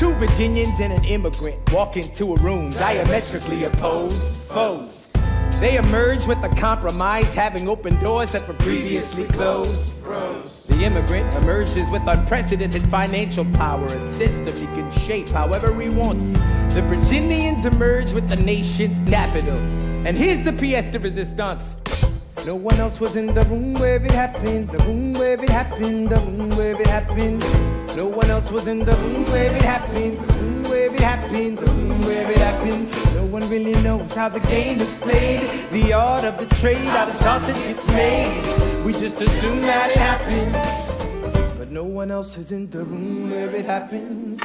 Two Virginians and an immigrant walk into a room diametrically opposed foes. They emerge with a compromise, having opened doors that were previously closed. The immigrant emerges with unprecedented financial power, a system he can shape however he wants. The Virginians emerge with the nation's capital. And here's the pièce de resistance. No one else was in the room where it happened, the room where it happened, the room where it happened. No one else was in the room where it happened, the room where it happened, the room where it happened. No one really knows how the game is played, the art of the trade, how the sausage gets made. We just assume that it happens, but no one else is in the room where it happens.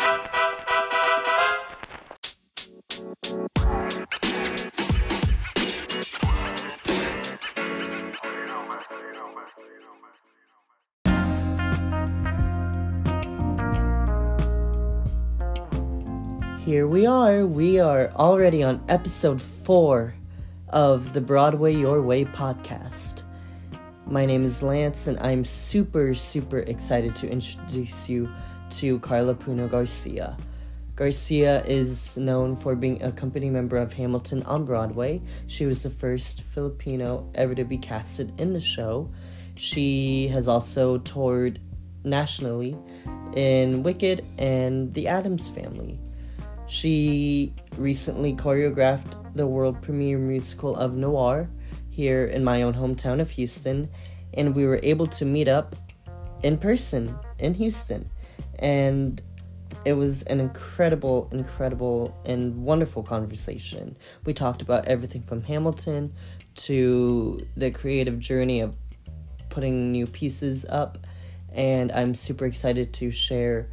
Here we are. We are already on episode four of the Broadway Your Way podcast. My name is Lance, and I'm super, super excited to introduce you to Karla Puno Garcia. Garcia is known for being a company member of Hamilton on Broadway. She was the first Filipino ever to be casted in the show. She has also toured nationally in Wicked and The Addams Family. She recently choreographed the world premiere musical of Noir here in my own hometown of Houston, and we were able to meet up in person in Houston. And it was an incredible, incredible, and wonderful conversation. We talked about everything from Hamilton to the creative journey of putting new pieces up, and I'm super excited to share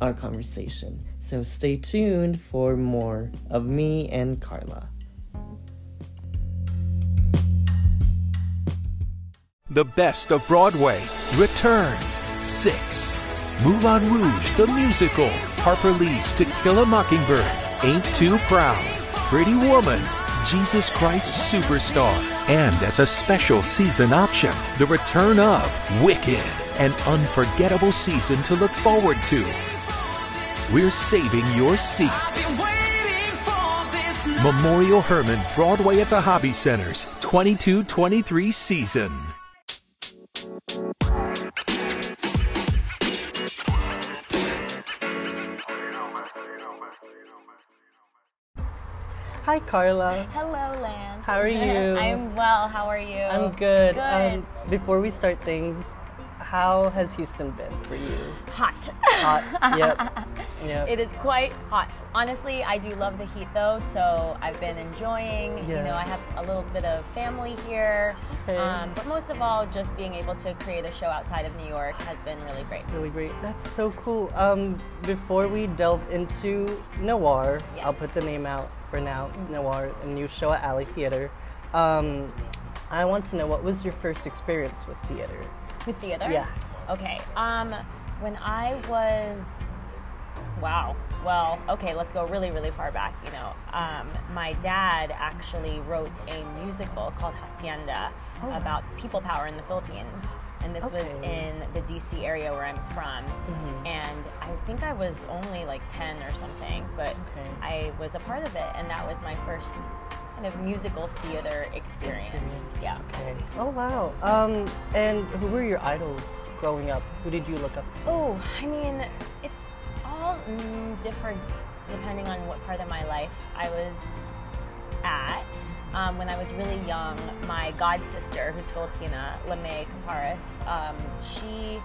our conversation. So stay tuned for more of me and Karla. The best of Broadway returns. Six. Moulin Rouge, the musical. Harper Lee's To Kill a Mockingbird. Ain't Too Proud. Pretty Woman. Jesus Christ Superstar. And as a special season option, the return of Wicked. An unforgettable season to look forward to. We're saving your seat. Memorial Hermann Broadway at the Hobby Center's 22 23 season. Hi, Karla. Hello, Lance. How are you? I'm well. How are you? I'm good. Good. Um, before we start things, how has Houston been for you? hot. Hot. Yep. Yep. It is quite hot. Honestly, I do love the heat though, so I've been enjoying. Yeah. You know, I have a little bit of family here. Okay. Um, but most of all, just being able to create a show outside of New York has been really great. really great. That's so cool. Um, before we delve into Noir, Yes. I'll put the name out for now. Noir, a new show at Alley Theater. Um, I want to know what was your first experience with theater? With theater? Yeah. Okay. Um, when I was, wow. Well, okay, let's go really, really far back. You know, um, my dad actually wrote a musical called Hacienda Oh. about people power in the Philippines. And this was in the DC area where I'm from. Mhm. And I think I was only like 10 or something, but Okay. I was a part of it. And that was my first kind of musical theater experience. Yeah. Okay. Oh wow. Um, and who were your idols growing up? Who did you look up to? Oh, I mean, it all mm, differed depending on what part of my life I was at. Um, when I was really young, my god sister, who's Filipina, Lemay Caparas, um, she,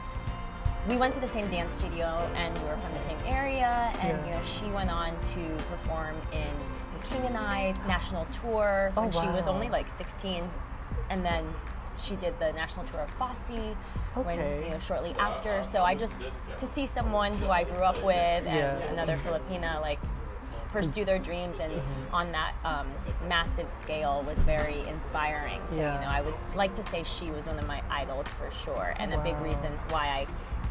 we went to the same dance studio and we were from the same area. And Yeah. you know, she went on to perform in King and I national tour Oh, when she was only like 16, and then she did the national tour of Fosse when you know shortly after. So I just to see someone who I grew up with and Yeah. another Filipina like pursue their dreams and Mm-hmm. on that um, massive scale was very inspiring. So Yeah. you know I would like to say she was one of my idols for sure, and a big reason why I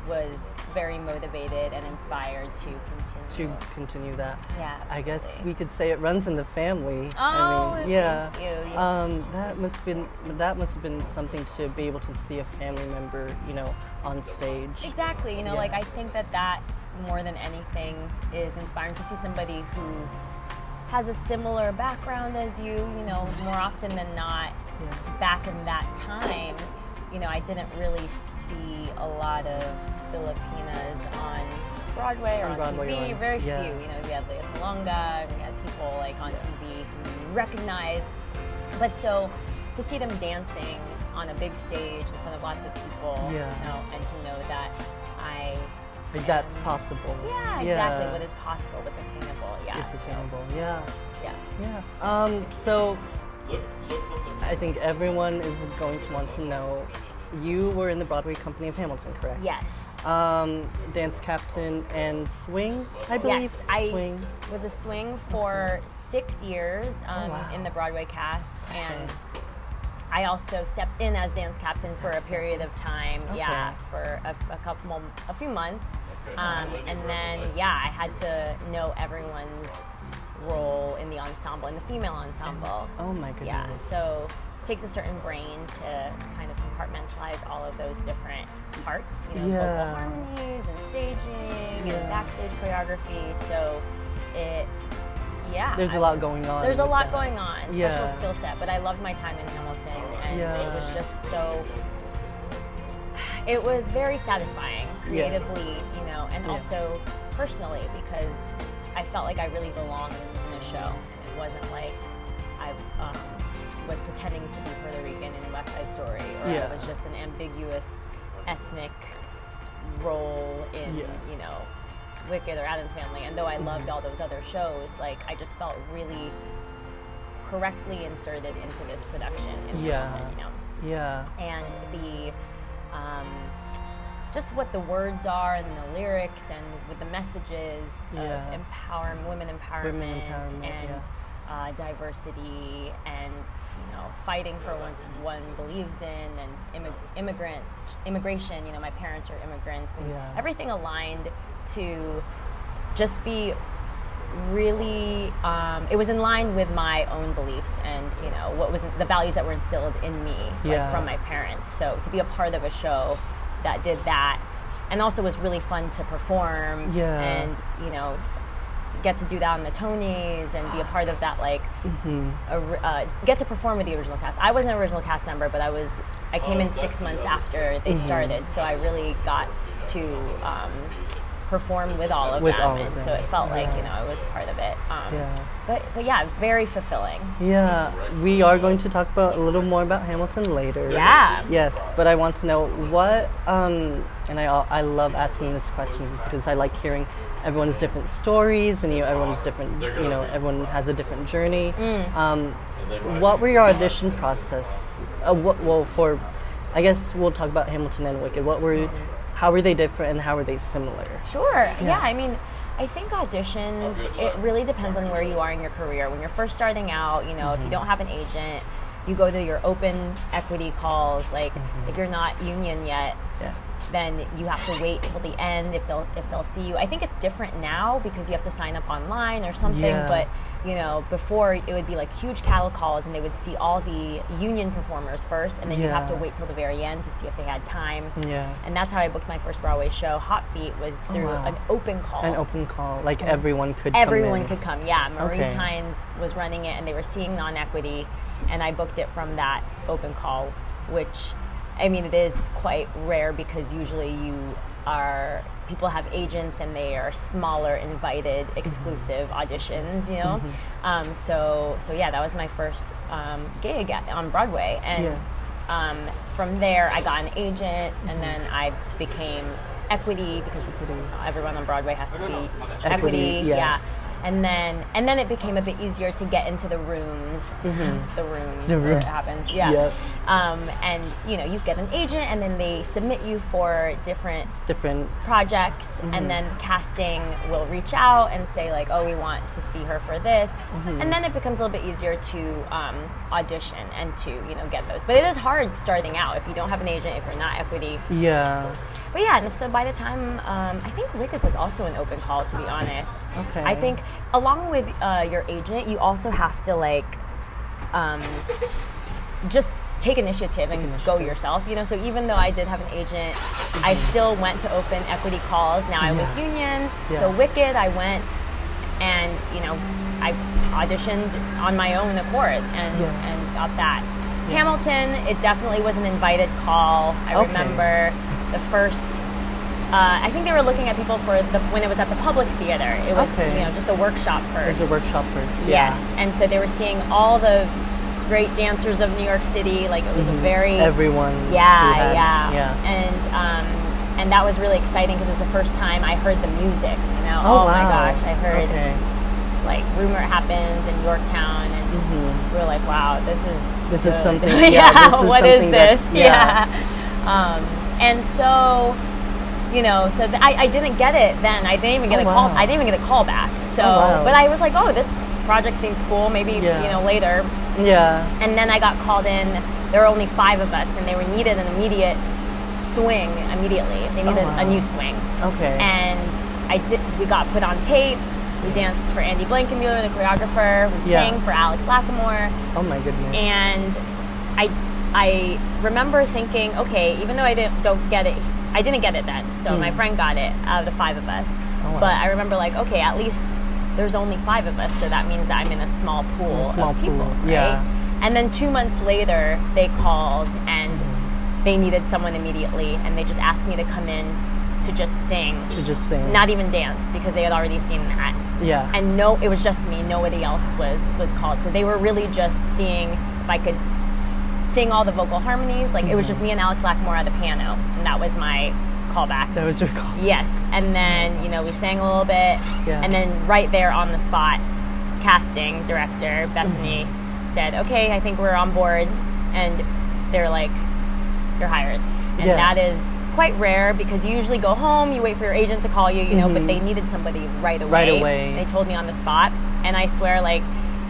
was very motivated and inspired to continue. to continue. that. Yeah, I guess we could say it runs in the family. Oh, I mean, yeah. thank you. You- Um, that must have been that must have been something to be able to see a family member, you know, on stage. Exactly. You know, Yeah. like I think that that more than anything is inspiring to see somebody who has a similar background as you. You know, more often than not, Yeah. back in that time, you know, I didn't really see a lot of Filipinas on Broadway or On on, Broadway TV. on- Very yeah. few. You know, we had Lea Salonga, we had people like on TV who we recognized. But so to see them dancing on a big stage in front of lots of people, Yeah. you know, and to know that I Like that's possible. Yeah, exactly. What is possible, what's attainable. Yeah. It's attainable. Yeah. yeah. Yeah. Um, so I think everyone is going to want to know. You were in the Broadway company of Hamilton, correct? Yes. Um, dance captain and swing, I believe. Yes, I swing. was a swing for six years um, wow. in the Broadway cast, and I also stepped in as dance captain for a period of time. Yeah, for a, a couple, a few months, um, and then yeah, I had to know everyone's role in the ensemble, in the female ensemble. Oh my goodness. Yeah, so it takes a certain brain to kind of compartmentalize all of those different parts, you know, Yeah. vocal harmonies and staging Yeah. and backstage choreography. So it, yeah. There's a a lot going on. There's a lot that. going on, special Yeah. skill set. But I loved my time in Hamilton, and it was just so. It was very satisfying Yeah. creatively, you know, and Yeah. also personally because I felt like I really belonged in the show, and it wasn't like I um, was pretending to be Puerto Rican in West Side Story, or Yeah. I was just an ambiguous ethnic role in, Yeah. you know, Wicked or Addams Family. And though I Mm-hmm. loved all those other shows, like I just felt really correctly inserted into this production in Yeah. Hamilton, you know Yeah. and the um, just what the words are and the lyrics and with the messages Yeah. of empowerment, women empowerment, empowerment, and uh, diversity, and know, fighting for what one believes in, and immig- immigrant immigration. You know, my parents are immigrants, and Yeah. everything aligned to just be really um, it was in line with my own beliefs and you know what was the values that were instilled in me like from my parents so to be a part of a show that did that and also was really fun to perform Yeah. and you know get to do that on the tonys and be a part of that like Mm-hmm. uh, get to perform with the original cast i wasn't an original cast member but i was i came in six months after they Mm-hmm. started so i really got to um, perform with all of With them all of and so it felt like you know i was part of it um, Yeah. but, but yeah very fulfilling Yeah, we are going to talk about a little more about Hamilton later. Yeah. Yes, but I want to know what, um, and I I love asking this question because I like hearing everyone's different stories and you know everyone's different. You know, everyone has a different journey. Mm. Um, what were your audition process? Uh, what, well, for, I guess we'll talk about Hamilton and Wicked. What were, how were they different and how were they similar? Sure. Yeah. I mean, I think auditions. It really depends on where you are in your career. When you're first starting out, you know, if you mm-hmm. don't have an agent, you go to your open equity calls. Like, mm-hmm. if you're not union yet, Yeah. then you have to wait till the end if they'll if they'll see you. I think it's different now because you have to sign up online or something. Yeah. But you know, before it would be like huge cattle calls, and they would see all the union performers first, and then you'd have to wait till the very end to see if they had time. Yeah. And that's how I booked my first Broadway show. Hot Feet was oh, through wow. an open call. An open call, like everyone could. Everyone could come. Yeah, Maurice Okay. Hines was running it, and they were seeing non-equity, and I booked it from that open call, which, I mean, it is quite rare because usually you are people have agents and they are smaller, invited, Mm-hmm. exclusive auditions. You know, um, so so yeah, that was my first um, gig at, on Broadway, and Yeah. um, from there I got an agent, and then I became equity because everyone on Broadway has to be Equity, equity, yeah. yeah. And then and then it became a bit easier to get into the rooms, the room, Mm-hmm. The where room. it happens, yeah. Yep. Um, and you know you get an agent, and then they submit you for different Different. projects, Mm-hmm. and then casting will reach out and say like, oh, we want to see her for this, Mm-hmm. and then it becomes a little bit easier to um, audition and to you know get those. But it is hard starting out if you don't have an agent, if you're not equity. Yeah. But yeah, and so by the time um, I think Wicked was also an open call, to be honest. Okay. I think along with uh, your agent, you also have to like um, just take initiative and go yourself. You know, so even though I did have an agent, I still went to open equity calls. Now I was union, yeah. so Wicked, I went and you know I auditioned on my own accord and Yeah. and got that. Hamilton, it definitely was an invited call. I Okay. remember the first. Uh, I think they were looking at people for the when it was at the public theater. It was Okay. you know just a workshop first. It was a workshop first. Yes, and so they were seeing all the great dancers of New York City. Like it was a very Everyone. yeah, had- yeah, Yeah. and um, and that was really exciting because it was the first time I heard the music. You know, Oh, my wow. gosh, I heard Okay. like Rumor Happens in Yorktown, and we were like, wow, this is Mm-hmm. This is something- yeah, yeah, this is what is something this? Yeah. yeah. Um, and so. You know, so th- I, I didn't get it then. I didn't even get Oh, a call. I didn't even get a call back. So, Oh, wow. but I was like, oh, this project seems cool. Maybe Yeah. you know later. Yeah. And then I got called in. There were only five of us, and they were needed an immediate swing immediately. They oh, needed wow. a new swing. Okay. And I did. We got put on tape. We danced for Andy Blankenbuehler, the choreographer. We Yeah. sang for Alex Lacamoire, oh my goodness. and I I remember thinking, okay, even though I didn't don't get it, I didn't get it then. So my friend got it out of the five of us. Hmm. Oh, wow. But I remember like, okay, at least there's only five of us, so that means that I'm in a small pool small of people, pool, right? yeah. And then two months later, they called and Mm-hmm. they needed someone immediately, and they just asked me to come in to just sing, to just sing. not even dance, because they had already seen that yeah. and no it was just me nobody else was was called so they were really just seeing if i could sing all the vocal harmonies like it was just me and alex lacamoire at the piano and that was my callback that was your call. yes and then you know we sang a little bit Yeah. and then right there on the spot casting director bethany Mm-hmm. said okay i think we're on board and they're like you're hired and Yeah. that is quite rare because you usually go home you wait for your agent to call you you know but they needed somebody right away Mm-hmm. Right away. they told me on the spot and i swear like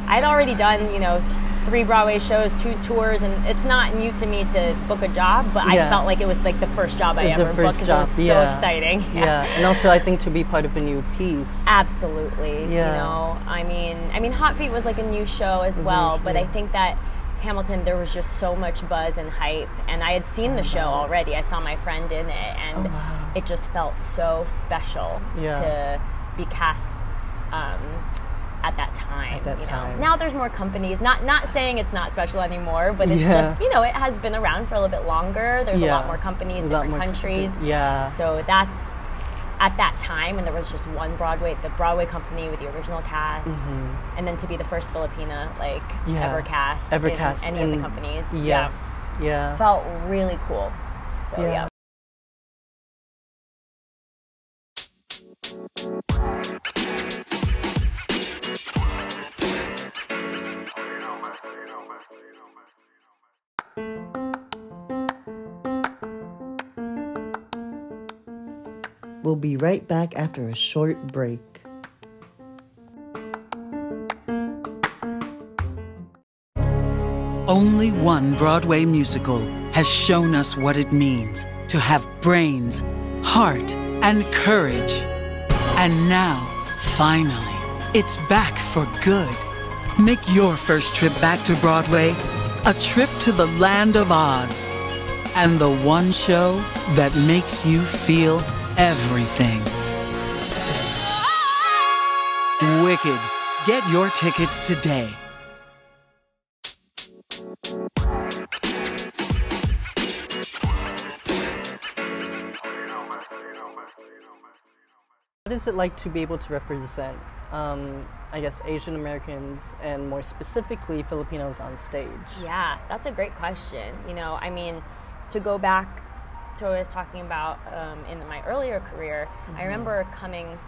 i'd already done you know three broadway shows two tours and it's not new to me to book a job but i felt like it was like the first job i It was the ever first booked job, it was so yeah. exciting Yeah. and also I think to be part of a new piece. Absolutely. Yeah. You know, I mean, I mean, Hot Feet was like a new show as well, but. I think that Hamilton, there was just so much buzz and hype, and I had seen the show already. I saw my friend in it, and Oh, wow. it just felt so special Yeah. to be cast um, at that time. At that you know, time. now there's more companies. Not not saying it's not special anymore, but it's Yeah. just you know it has been around for a little bit longer. There's a lot more companies, a different more countries. company- Yeah. So that's at that time when there was just one Broadway, the Broadway company with the original cast, and then to be the first Filipina like Mm-hmm. Yeah. ever cast, Ever in cast any of the companies. Yes. Yeah, Yeah. felt really cool. So Yeah. yeah. We'll be right back after a short break. Only one Broadway musical has shown us what it means to have brains, heart, and courage. And now, finally, it's back for good. Make your first trip back to Broadway a trip to the land of Oz and the one show that makes you feel everything. Wicked. Get your tickets today. Is it like to be able to represent, um, I guess, Asian Americans and more specifically Filipinos on stage? Yeah, that's a great question. You know, I mean, to go back to what I was talking about um, in my earlier career, I remember coming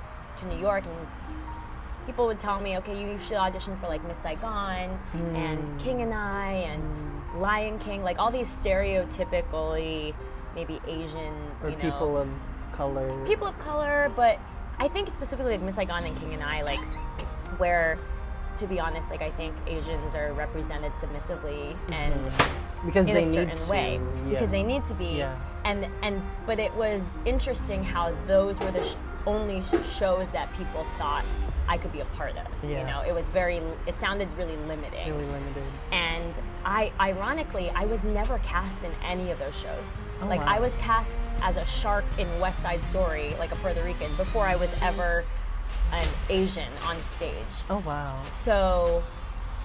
to New York and people would tell me, okay, you should audition for like Miss Saigon and King and I and Lion King, like all these stereotypically maybe Asian Or you know, people of color? people of color, but I think specifically like Miss Saigon and King and I, like where, to be honest, like I think Asians are represented submissively, mm-hmm. and Because in they a need certain to, way yeah. because they need to be Yeah. and and but it was interesting how those were the sh- only shows that people thought I could be a part of. Yeah. You know, it was very it sounded really limiting. Really limited. And I ironically I was never cast in any of those shows. Oh, like wow. I was cast as a shark in West Side Story, like a Puerto Rican, before I was ever an Asian on stage. Oh wow. So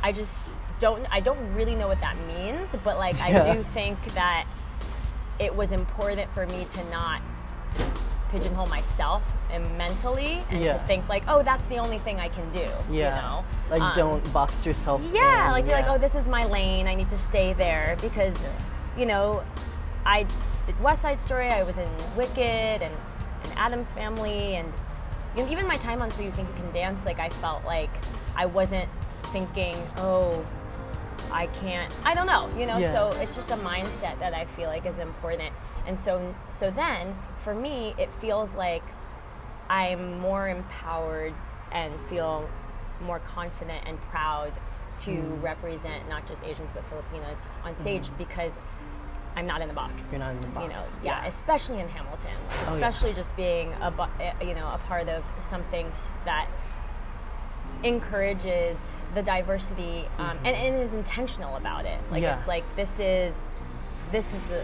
I just don't I don't really know what that means, but like Yeah. I do think that it was important for me to not pigeonhole myself and mentally and Yeah. to think like, oh, that's the only thing I can do. Yeah. You know? Like Um, don't box yourself. yeah, in, like you're like, oh, this is my lane. I need to stay there because, you know, I did West Side Story. I was in Wicked and, and Addams Family, and you know, even my time on So You Think You Can Dance, like I felt like I wasn't thinking, oh, I can't. I don't know, you know. Yeah. So it's just a mindset that I feel like is important. And so, so then for me, it feels like I'm more empowered and feel more confident and proud to Mm. represent not just Asians but Filipinos on stage because I'm not in the box. Mm-hmm. You're not in the box. You know, yeah, especially in Hamilton, like, Oh, yeah. especially just being a bu- you know a part of something that encourages the diversity um, and, and is intentional about it. Like Mm-hmm. Yeah. it's like this is this is the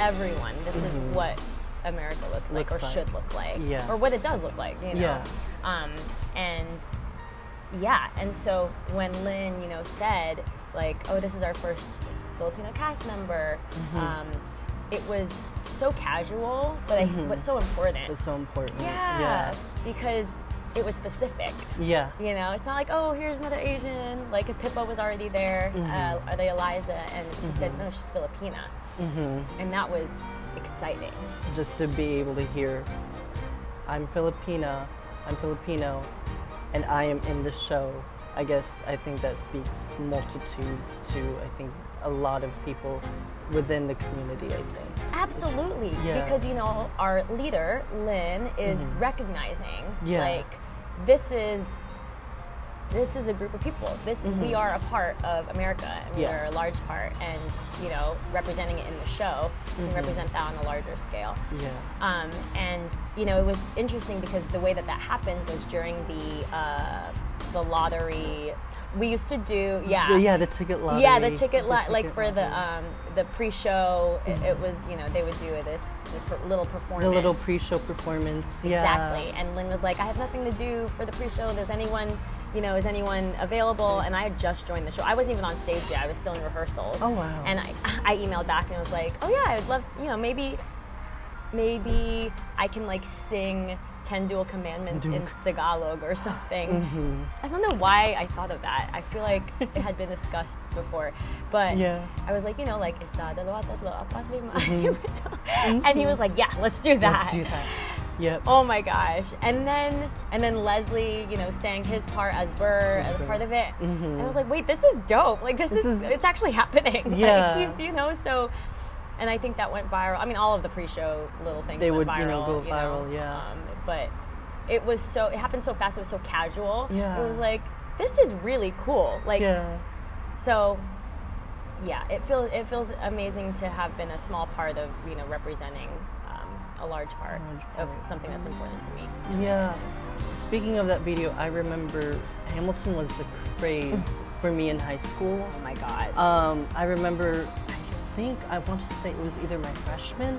everyone. This is what America looks, like Mm-hmm. Or like. should look like, Yeah. or what it does look like. You know, Yeah. um, and yeah, and so when Lynn, you know, said like, "Oh, this is our first Filipino cast member," Mm-hmm. um, it was so casual, but I, but so important. It's so important. yeah, because it was specific. Yeah. You know, it's not like, oh, here's another Asian. Like, if Pippa was already there, uh, are they Eliza? And she said, no, she's Filipina. Mm-hmm. And that was exciting. Just to be able to hear, I'm Filipina, I'm Filipino, and I am in the show. I guess I think that speaks multitudes to I think a lot of people within the community. I think. Absolutely. Yeah. Because, you know, our leader, Lynn, is recognizing, Yeah. like, this is. This is a group of people. This we are a part of America, and we Mm-hmm. Yeah. are a large part. And you know, representing it in the show, Mm-hmm. and represent that on a larger scale. Yeah. Um, and you know, it was interesting because the way that that happened was during the uh, the lottery. We used to do, yeah, Yeah, the ticket lottery. yeah, the ticket lot, like for the um, the pre-show. It, it was, you know, they would do this this little performance. the little pre-show performance. Yeah. Exactly. And Lynn was like, I have nothing to do for the pre-show. Does anyone, you know, is anyone available? And I had just joined the show. I wasn't even on stage yet. I was still in rehearsals. Oh, wow. And I, I emailed back and was like, oh yeah, I'd love, you know, maybe, maybe I can like sing 10 Duel commandments in Tagalog or something. Mm-hmm. I don't know why I thought of that. I feel like it had been discussed before. But Yeah. I was like, you know, like, isa, dalawa, tatlo, apat, lima, anim, ito." and he was like, yeah, let's do that. Mm-hmm. Let's do that. Yep. Oh my gosh! And then and then Leslie, you know, sang his part as Burr as a part of it, and I was like, wait, this is dope! Like this, This is, is- it's actually happening. Yeah. like, you know, so. And I think that went viral. I mean, all of the pre-show little things They went would, you know, viral, go viral, yeah. Um, but it was so it happened so fast. It was so casual. Yeah. It was like this is really cool. Like yeah. so. Yeah, it feels it feels amazing to have been a small part of you know representing um, a large part large of part. something that's important to me. Yeah. Speaking of that video, I remember Hamilton was the craze for me in high school. Oh my god. Um, I remember, I think I want to say it was either my freshman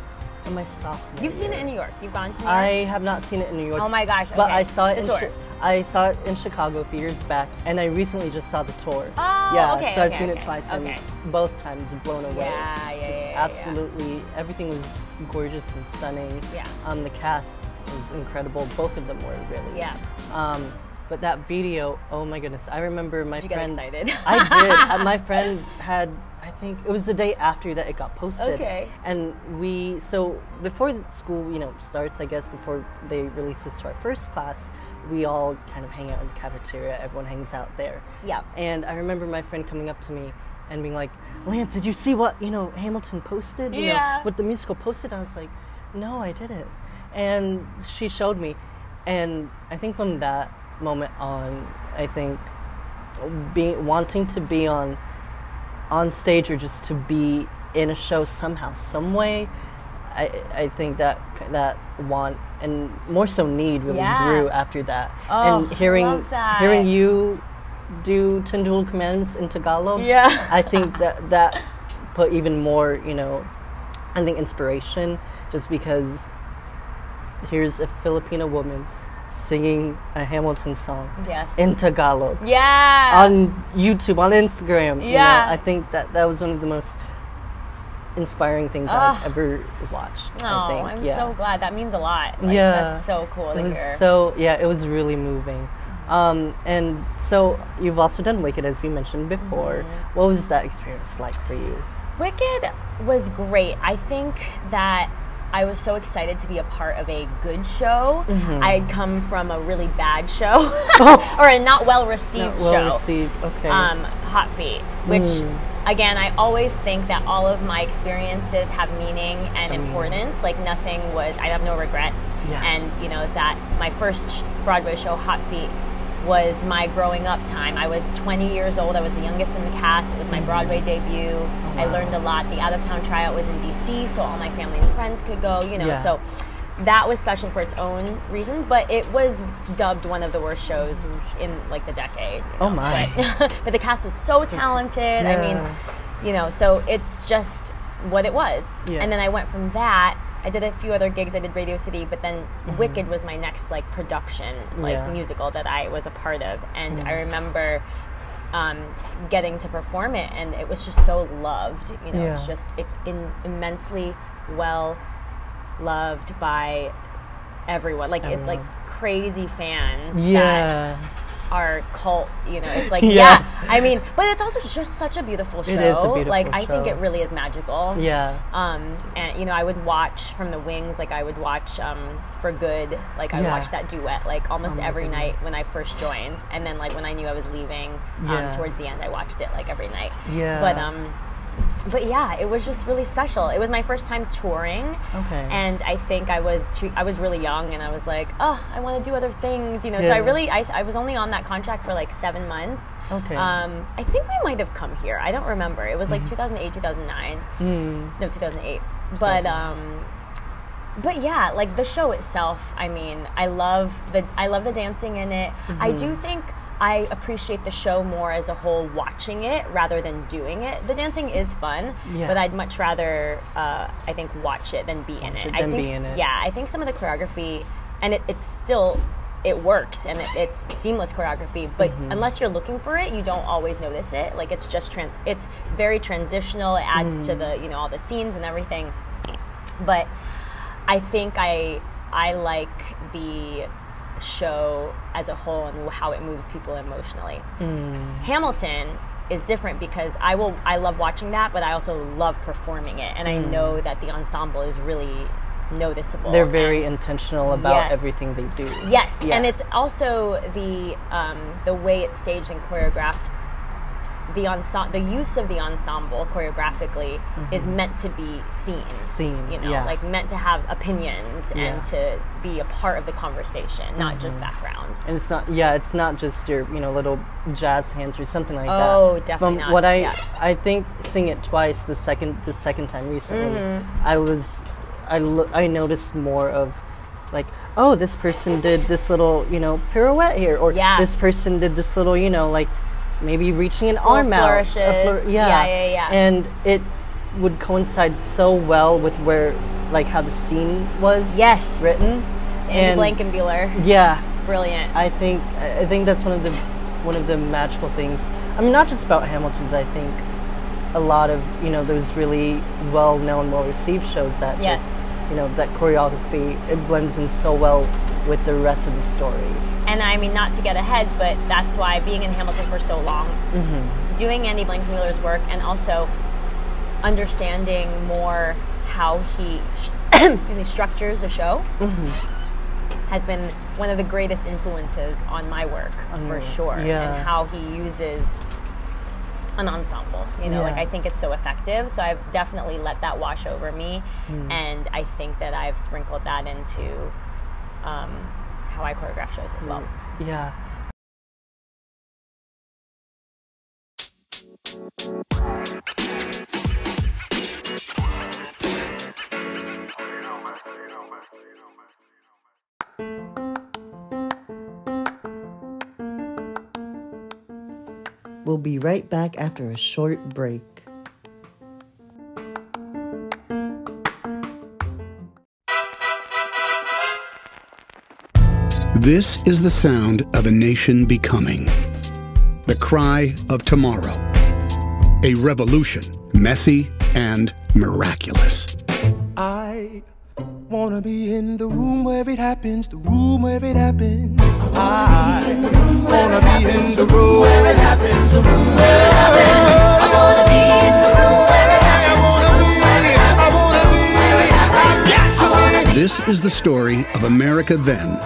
my sophomore. You've seen it in New York. You've gone to New York. I have not seen it in New York. Oh my gosh, But okay. I saw it The in tour. I saw it in Chicago a few years back, and I recently just saw the tour. Oh, yeah, okay, so I've seen okay, it twice, and both times blown away. Yeah, yeah, yeah, yeah, yeah. Absolutely, everything was gorgeous and stunning. Yeah. Um, the cast was incredible. Both of them were really. Yeah. Um, but that video, oh my goodness! I remember my Did friend. excited? I did. My friend had. I think it was the day after that it got posted. Okay. And we so before school, you know, starts. I guess before they release us to our first class, we all kind of hang out in the cafeteria. Everyone hangs out there. Yeah. And I remember my friend coming up to me and being like, "Lance, did you see what you know Hamilton posted? You know, Yeah. what the musical posted?" I was like, "No, I didn't." And she showed me, and I think from that moment on, I think being wanting to be on on stage or just to be in a show somehow, some way. I, I think that that want and more so need really Yeah. grew after that. Oh, and hearing that. hearing you do Ten Duel commands in Tagalog, Yeah. I think that that put even more, you know, I think inspiration just because here's a Filipino woman singing a Hamilton song Yes. in Tagalog yeah. on YouTube, on Instagram. you know. Yeah. I think that that was one of the most inspiring things Ah. I've ever watched. Oh, I think. I'm yeah. so glad. That means a lot. Like, yeah, That's so cool It to was hear. so yeah, it was really moving. Um, and so you've also done Wicked, as you mentioned before. Mm-hmm. What was that experience like for you? Wicked was great. I think that I was so excited to be a part of a good show. Mm-hmm. I had come from a really bad show, or a not well received Oh. Not well show. received. Okay. um, Hot Feet, which Mm. again, I always think that all of my experiences have meaning and Mm. importance. Like nothing was, I have no regrets. Yeah. And you know that my first Broadway show, Hot Feet, was my growing up time. I was 20 years old. I was the youngest in the cast. It was my mm-hmm. Broadway debut. Oh, I wow. learned a lot. The out of town tryout was in DC, so all my family and friends could go. You know, Yeah. so that was special for its own reason. But it was dubbed one of the worst shows mm-hmm. in like the decade. you Oh my. But, but the cast was so talented. I mean, you know, so it's just what it was. Yeah. And then I went from that. I did a few other gigs. I did Radio City, but then Mm-hmm. Wicked was my next like production, like Yeah. musical that I was a part of, and I remember um, getting to perform it, and it was just so loved. You know, it's just it, in, immensely well loved by everyone. Like it, like crazy fans. that yeah. Our cult, you know, it's like Yeah. yeah. I mean, but it's also just such a beautiful show. It is a beautiful like I think it really is magical. Yeah. Um, and you know, I would watch from the wings, like I would watch um, for good, like I Yeah. watched that duet like almost Oh every goodness. night when I first joined, and then like when I knew I was leaving, Yeah. um, towards the end, I watched it like every night. Yeah. But um, but yeah, it was just really special. It was my first time touring, Okay. and I think I was too, I was really young, and I was like, oh, I want to do other things, you know. So I really I, I was only on that contract for like seven months. Okay. Um, I think we might have come here. I don't remember. It was like 2008, 2009. Mm. No, 2008. But um, but yeah, like the show itself. I mean, I love the I love the dancing in it. I do Mm-hmm. think I appreciate the show more as a whole watching it rather than doing it. The dancing is fun, Yeah. but I'd much rather uh, I think watch it than be in it. it I think be in it. yeah, I think some of the choreography and it, it's still it works and it, it's seamless choreography but Mm-hmm. unless you're looking for it you don't always notice it like it's just tran- it's very transitional it adds Mm. to the you know all the scenes and everything but i think i i like the show as a whole and how it moves people emotionally Mm. hamilton is different because i will i love watching that but i also love performing it and i know that the ensemble is really noticeable Mm. They're very and- intentional about Yes. everything they do. Yes, Yeah. and it's also the um, the way it's staged and choreographed. The ensemble, the use of the ensemble choreographically is meant to be seen. Seen, you know, yeah. like meant to have opinions Yeah. and to be a part of the conversation, not just background. and it's not yeah it's not just your you know little jazz hands or something like that Oh, definitely from not, what i yeah. i think seeing it twice the second the second time recently Mm-hmm. i was i lo- i noticed more of like oh this person did this little you know pirouette here or Yeah. this person did this little you know like maybe reaching an arm out flourishes. yeah. Yeah, yeah, yeah. and it would coincide so well with where like how the scene was Yes. written Andy and Blankenbuehler, yeah brilliant. I think I think that's one of the one of the magical things. I mean, not just about Hamilton, but I think a lot of you know those really well known, well received shows that Yes. just you know that choreography it blends in so well with the rest of the story. and I mean, not to get ahead, but that's why being in Hamilton for so long, doing Andy Blankenbuehler's work, and also understanding more how he excuse me, structures a show has been one of the greatest influences on my work your for sure. yeah. And how he uses an ensemble. You know, Yeah. like I think it's so effective. So I've definitely let that wash over me, Hmm. and I think that I've sprinkled that into um, how I choreograph shows as well. Yeah. We'll be right back after a short break. This is the sound of a nation becoming. The cry of tomorrow. A revolution, messy and miraculous. I wanna be in the room where it happens, the room where it happens. I wanna be in the room where it happens, the room where it happens. I wanna be in the room where it happens. I wanna be, I wanna be, I've got to be. This is the story of America then,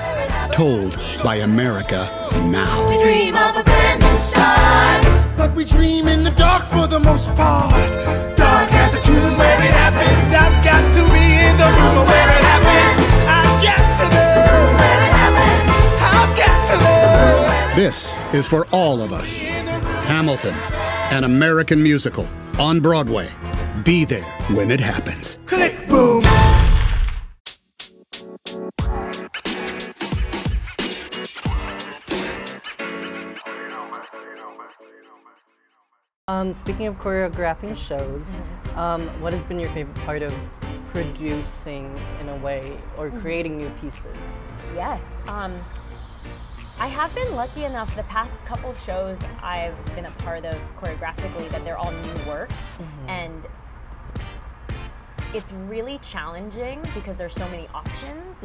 told by America now. dream of a brand new start. But we dream in the dark for the most part. Dark as a tomb where it happens. I've got to be in the room where it happens. I've got to know Where it happens. I've got to know. This is for all of us. Hamilton, an American musical on Broadway. Be there when it happens. Click boom. Um, speaking of choreographing shows, um, what has been your favorite part of producing, in a way, or creating new pieces? Yes. Um, I have been lucky enough the past couple shows I've been a part of choreographically that they're all new works and it's really challenging because there's so many options,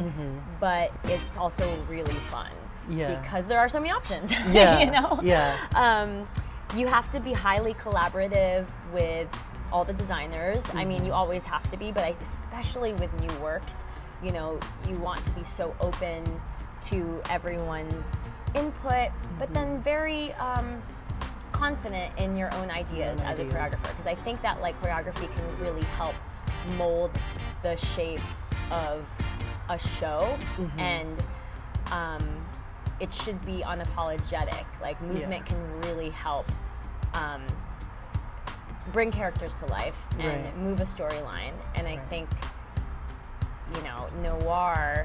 but it's also really fun Yeah. because there are so many options. Yeah, you know. yeah. Um, you have to be highly collaborative with all the designers. I mean, you always have to be, but especially with new works, you know, you want to be so open to everyone's input, but then very um, confident in your own ideas as a choreographer. Because I think that like choreography can really help mold the shape of a show and um, it should be unapologetic. Like movement can really help um, bring characters to life and Right. move a storyline. And I think, you know, noir,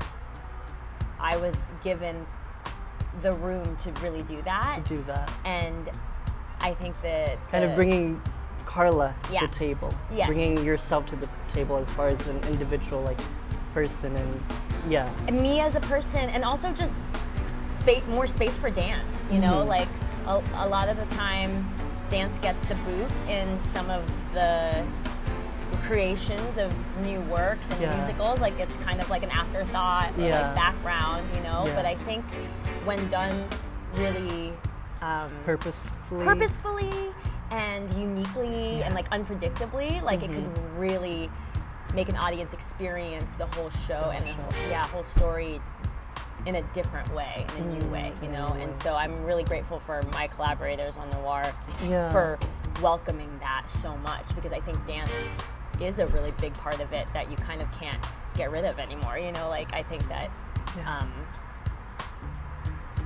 I was given the room to really do that. To do that. And I think that Kind of bringing Karla to Yeah. the table. Yes. Bringing yourself to the table as far as an individual, like, person and, yeah. And me as a person and also just space more space for dance you know Mhm. like a, a lot of the time dance gets the boot in some of the creations of new works and Yeah. musicals like it's kind of like an afterthought or Yeah. like background you know Yeah. but i think when done really um, Purposefully. purposefully and uniquely and like unpredictably like it Mm-hmm. can really make an audience experience the whole show and the whole, yeah whole story in a different way in a new way you know and so i'm really grateful for my collaborators on noir Yeah. for welcoming that so much because i think dance is a really big part of it that you kind of can't get rid of anymore you know like i think that Yeah. um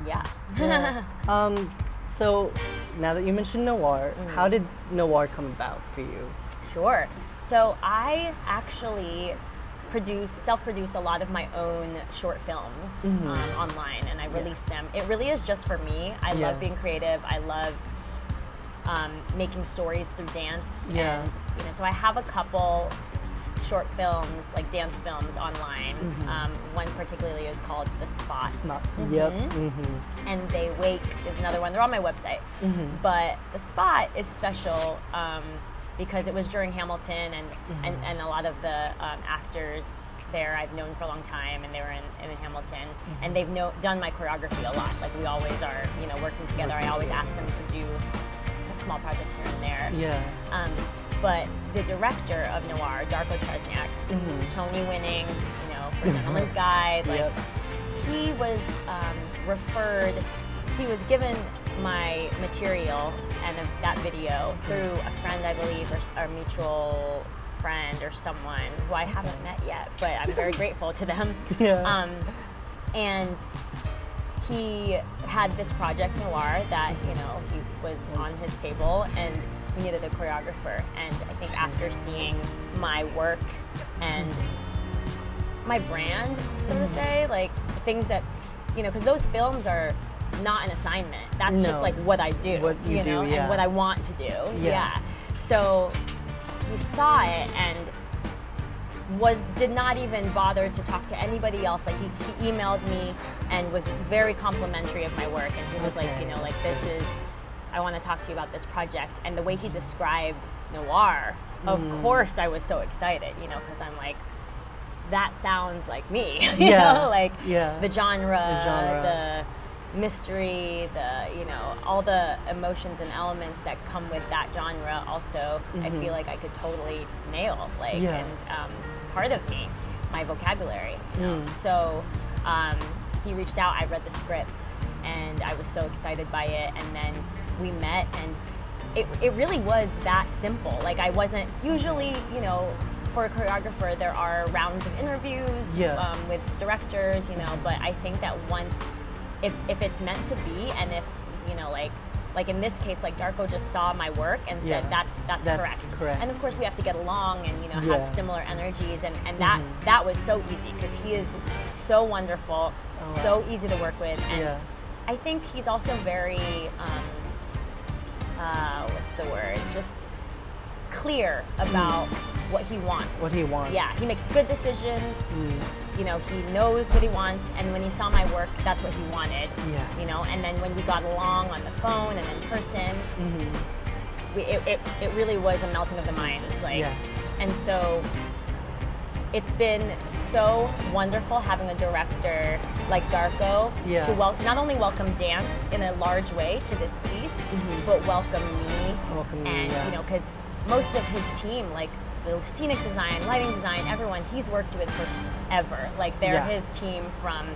yeah, Yeah. um, so now that you mentioned noir, Mm-hmm. how did noir come about for you? Sure. So I actually produce, self-produce a lot of my own short films Mm-hmm. um, online, and I release them. It really is just for me. I Yeah. love being creative. I love um, making stories through dance, Yeah. and you know, so I have a couple short films, like dance films, online. Mm-hmm. Um, one particularly is called The Spot Smart. Yep. Mm-hmm. and They Wake is another one. They're on my website. But the spot is special um, because it was during Hamilton, and, and, and a lot of the um, actors there I've known for a long time, and they were in, in Hamilton, and they've know, done my choreography a lot. Like we always are, you know, working together. I always ask them to do a small project here and there. Yeah. Um, but the director of Noir, Darko Tresnjak, Tony winning, you know, for Gentleman's Guide, like Yep. he was um, referred, he was given my material and of that video through a friend, I believe, or, or a mutual friend or someone who I haven't met yet, but I'm very grateful to them. Yeah. Um, and he had this project noir that you know he was on his table and he needed a choreographer and i think after seeing my work and my brand so to say like things that you know because those films are not an assignment. That's No. just like what I do. What you do, know, yeah. and what I want to do. Yeah. So he saw it and was did not even bother to talk to anybody else. Like he, he emailed me and was very complimentary of my work, and he was like, you know, like this is, I want to talk to you about this project. And the way he described noir, of Mm. course, I was so excited, you know, because I'm like, that sounds like me, you Yeah, know, like yeah. the genre, The genre. the mystery, the you know, all the emotions and elements that come with that genre. Also, I feel like I could totally nail, like, Mm-hmm. Yeah. and um, it's part of me, my vocabulary. You know? Mm. So um, he reached out. I read the script, and I was so excited by it. And then we met, and it, it really was that simple. Like I wasn't usually, you know, for a choreographer, there are rounds of interviews Yeah. um, with directors, you know. But I think that once, if if it's meant to be, and if you know, like. Like in this case, like Darko just saw my work and said Yeah. that's, that's That's correct. correct. And of course, we have to get along and you know Yeah. Mm-hmm. have similar energies, and, and that that was so easy because he is so wonderful, Oh, so easy to work with, and Yeah. I think he's also very um, uh, what's the word? Just clear about what he wants. What he wants. Yeah, he makes good decisions. Mm. You know, he knows what he wants, and when he saw my work, that's what he wanted. Yeah. You know, and then when we got along on the phone and in person, Mm-hmm. we, it, it, it really was a melting of the minds. Like, Yeah. and so it's been so wonderful having a director like Darko Yeah. to wel- not only welcome dance in a large way to this piece, but welcome me. Welcome and yeah. you know, because most of his team, like the scenic design, lighting design, everyone he's worked with forever. Like they're Yeah. his team from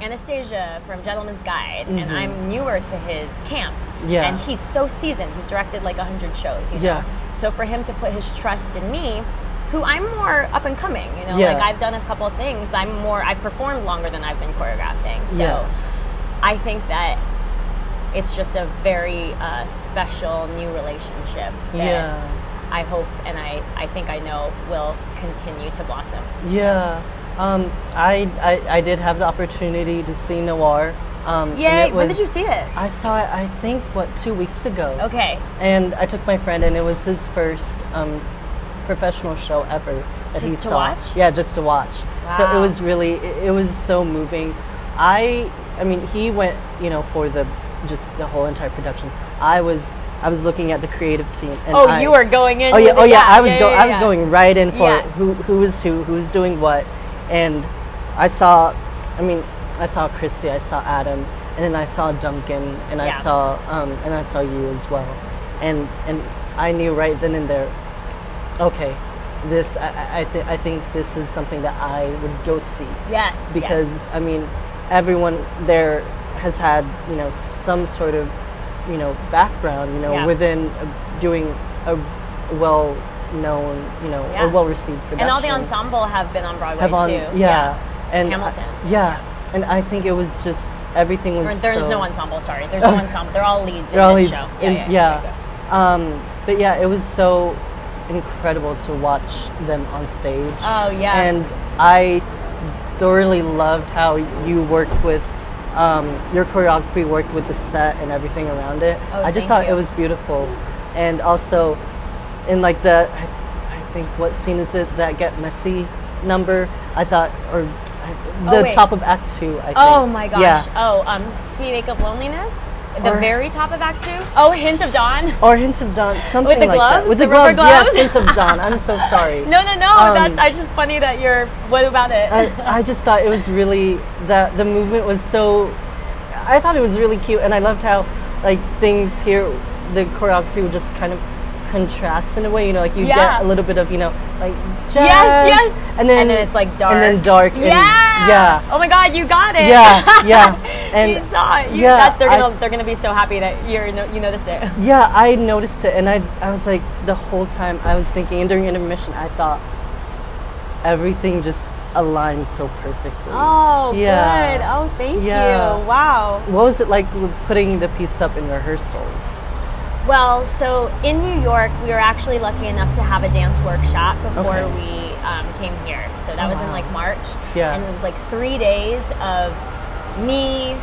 Anastasia from Gentleman's Guide, Mhm. and I'm newer to his camp. Yeah. And he's so seasoned. He's directed like a hundred shows. You know? Yeah. So for him to put his trust in me, who I'm more up and coming, you know, Yeah. like I've done a couple of things, but I'm more. I've performed longer than I've been choreographing. So Yeah. I think that it's just a very uh, special new relationship. Yeah. I hope and I, I think I know will continue to blossom. Yeah. Um, I, I I did have the opportunity to see Noir. Um, Yay! it When did you see it? I saw it. I think what two weeks ago. Okay. And I took my friend, and it was his first um, professional show ever that he Just to saw. watch? Yeah, just to watch. Wow. So it was really, it, it was so moving. I, I mean, he went, you know, for the just the whole entire production. I was, I was looking at the creative team. And Oh, I- you were going in. Oh yeah, oh yeah. I was yeah, go, yeah, I was going right in for who who is who, who's doing what, and I saw, I mean, I saw Christy, I saw Adam, and then I saw Duncan, and. I saw um, and I saw you as well, and and I knew right then and there, okay, this I I, I, th- I think this is something that I would go see Yes. because yes. I mean, everyone there has had you know some sort of you know background you know Yeah. within doing a well-known you know Yeah. or well-received production. and all the ensemble have been on Broadway on too. yeah, and Hamilton. I- yeah, and I think it was just everything was. Or there's so, no ensemble. Sorry, there's no ensemble. They're all leads They're in all this leads. show. in- yeah. yeah. Um, but yeah, it was so incredible to watch them on stage. Oh yeah. And I thoroughly loved how you worked with um, your choreography, worked with the set and everything around it. Oh, I just thought you. it was beautiful, and also in like the I, I think what scene is it that get messy number? I thought or I- Oh, the wait. top of Act Two. I think. oh my gosh. Yeah. Oh, um, Sweet Ache of Loneliness. The Or- very top of Act Two. Oh, Hint of Dawn. Or Hint of Dawn, something with the like gloves? that. With The the, gloves, gloves? yes, Hint of Dawn. I'm so sorry. No, no, no. Um, that's I just funny that you're. What about it? I, I just thought it was really that the movement was so. I thought it was really cute, and I loved how like things here, the choreography would just kind of contrast in a way. You know, like you Yeah. get a little bit of you know like jazz, Yes, yes. and then And then it's, like, dark. and then dark, and, yeah. yeah. Oh my God, you got it. Yeah, yeah. And- you saw it. You, yeah, that, they're gonna they're gonna be so happy that you're no, you noticed it. Yeah, I noticed it, and I I was like the whole time I was thinking, and during intermission, I thought everything just aligned so perfectly. Oh, Yeah. good. Oh, thank Yeah. you. Wow. What was it like putting the piece up in rehearsals? Well, so in New York, we were actually lucky enough to have a dance workshop before Okay. we um, came here. So that Oh, was in like March. Yeah. And it was like three days of me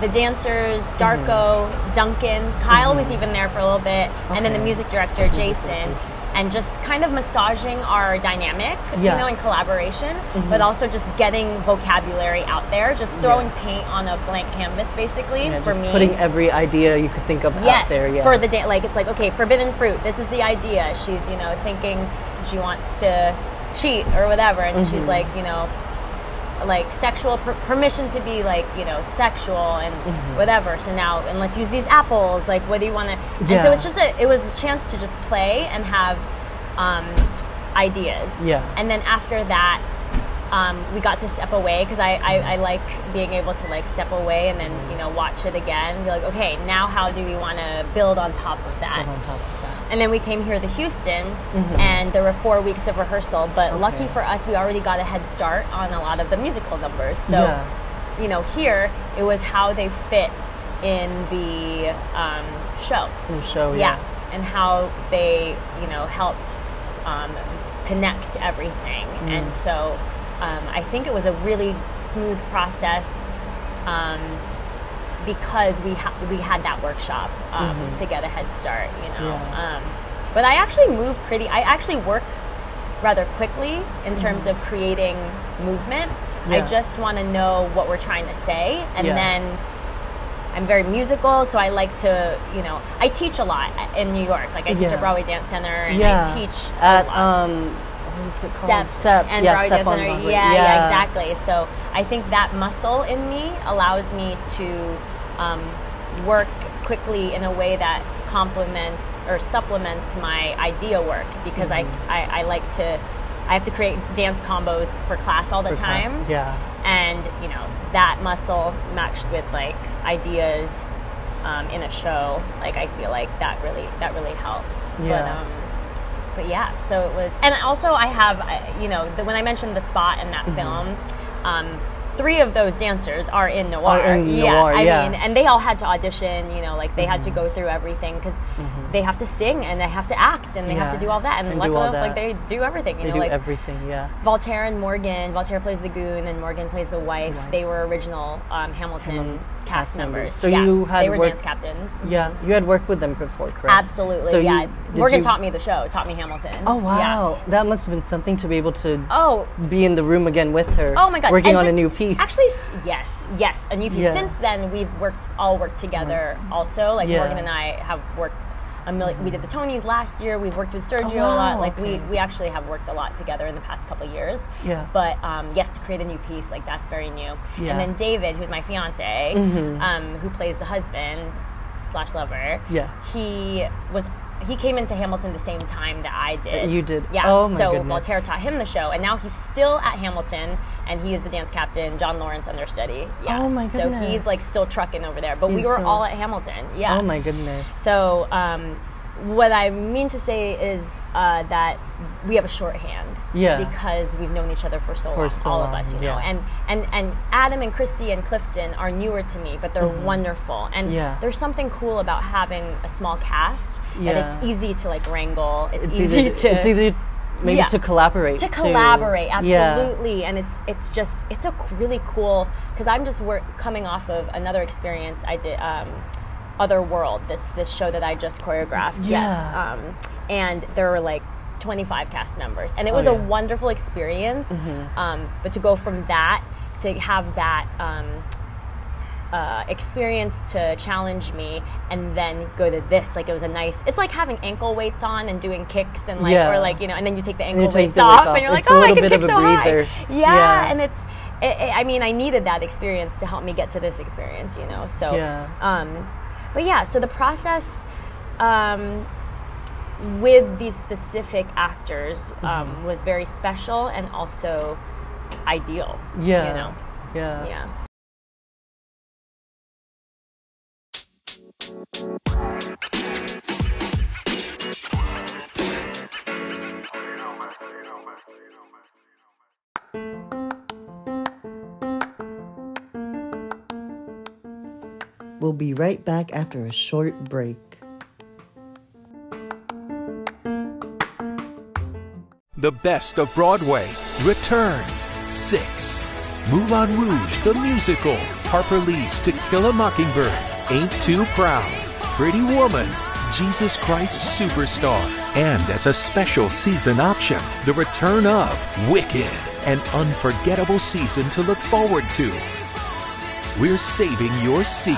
the dancers, Darko, Duncan, Kyle was even there for a little bit, and then the music director, Jason, and just kind of massaging our dynamic, Yeah. you know, in collaboration, but also just getting vocabulary out there, just throwing paint on a blank canvas, basically, Yeah, for just me. putting every idea you could think of yes, out there. Yeah. for the day, like it's like okay, forbidden fruit. This is the idea. She's you know thinking she wants to cheat or whatever, and Mm-hmm. she's like you know like sexual per- permission to be like you know sexual and Mm-hmm. whatever. So now and let's use these apples. Like what do you want to? And so it's just a it was a chance to just play and have um, ideas. Yeah. And then after that. Um, we got to step away because I, I, I like being able to like step away and then you know watch it again and be like okay now how do we want to build on top of that on top of that. And then we came here to Houston, and there were four weeks of rehearsal. But lucky for us, we already got a head start on a lot of the musical numbers. So, Yeah. you know, here it was how they fit in the um, show. In the show, yeah. yeah. and how they, you know, helped um, connect everything. Mm. And so, um, I think it was a really smooth process. Um, because we ha- we had that workshop um, to get a head start, you know. Mm-hmm. Yeah. Um, but I actually move pretty. I actually work rather quickly in terms of creating movement. I Mm-hmm. Just want to know what we're trying to say, and Yeah. then I'm very musical, so I like to, you know, I teach a lot in New York. Like I teach Yeah. at Broadway Dance Center, and yeah. I teach at um, what is it called? Step, Step. and yeah, Broadway step Center. Broadway. Yeah, yeah, exactly. So I think that muscle in me allows me to um, work quickly in a way that complements or supplements my idea work because Mm-hmm. I, I, I like to I have to create dance combos for class all the For class, time Yeah. and you know that muscle matched with like ideas um, in a show like i feel like that really that really helps but Yeah. um but yeah so it was and also i have uh, you know the, when i mentioned the spot in Mm-hmm. that film um three of those dancers are in noir Are in yeah Noir, i yeah. mean and they all had to audition you know like they had to Mm-hmm. go through everything because they have to sing and they have to act and they have to do all that and, and luckily enough, like they do everything you They know do like everything. Yeah. Voltaire and Morgan. Voltaire plays the goon, and Morgan plays the wife. wife. They were original um, Hamilton Hamilton cast, members. So yeah, you had they were worked- dance captains. Yeah. You had worked with them before, correct? Absolutely, So yeah. did Morgan you- taught me the show. Taught me Hamilton. Oh Yeah. wow, that must have been something to be able to Oh, be in the room again with her. oh my God! Working And on a new piece. Actually, yes, yes, a new piece. Yeah. Since then, we've worked all worked together. Also, like Yeah. Morgan and I have worked. A million, we did the Tonys last year. We've worked with Sergio a wow, lot. Like we, okay. we actually have worked a lot together in the past couple years. Yeah. But um, yes, to create a new piece, like that's very new. Yeah. And then David, who's my fiance, Mhm. um, who plays the husband slash lover. Yeah. He was he came into Hamilton the same time that I did. you did? Yeah. Oh, my so goodness. Voltaire taught him the show, and now he's still at Hamilton, and he is the dance captain, John Laurens understudy. Yeah. Oh, my goodness. So he's like still trucking over there, but we were so- all at Hamilton. Yeah. Oh my goodness. So um, what I mean to say is uh, that we have a shorthand. Yeah. Because we've known each other for so For long, so all of us, you know. And and and Adam and Christy and Clifton are newer to me, but they're wonderful. And Mm-hmm. Yeah. there's something cool about having a small cast Yeah. it's easy to like wrangle. It's, It's easy, easy. to it's easy maybe Yeah. to collaborate. to collaborate Yeah. absolutely and it's it's just it's a really cool because i'm just work, coming off of another experience i did um, other world this this show that i just choreographed yes Yeah. um, and there were like 25 cast members and it Oh, was a yeah. Mm-hmm. wonderful experience um, but to go from that to have that um, uh, experience to challenge me and then go to this like it was a nice it's like having ankle weights on and doing kicks and like Yeah. or like you know and then you take the ankle weights the off, off. and you're like It's a oh I can kick so high yeah, Yeah. and it's it, it- I mean I needed that experience to help me get to this experience you know so Yeah. um but yeah so the process um with these specific actors Mm-hmm. um, was very special and also ideal Yeah. you know Yeah. yeah We'll be right back after a short break. The best of Broadway returns 6. Moulin Rouge the musical, Harper Lee's To Kill a Mockingbird, Ain't Too Proud, Pretty Woman, Jesus Christ Superstar, and as a special season option, the return of Wicked, an unforgettable season to look forward to. We're saving your seat.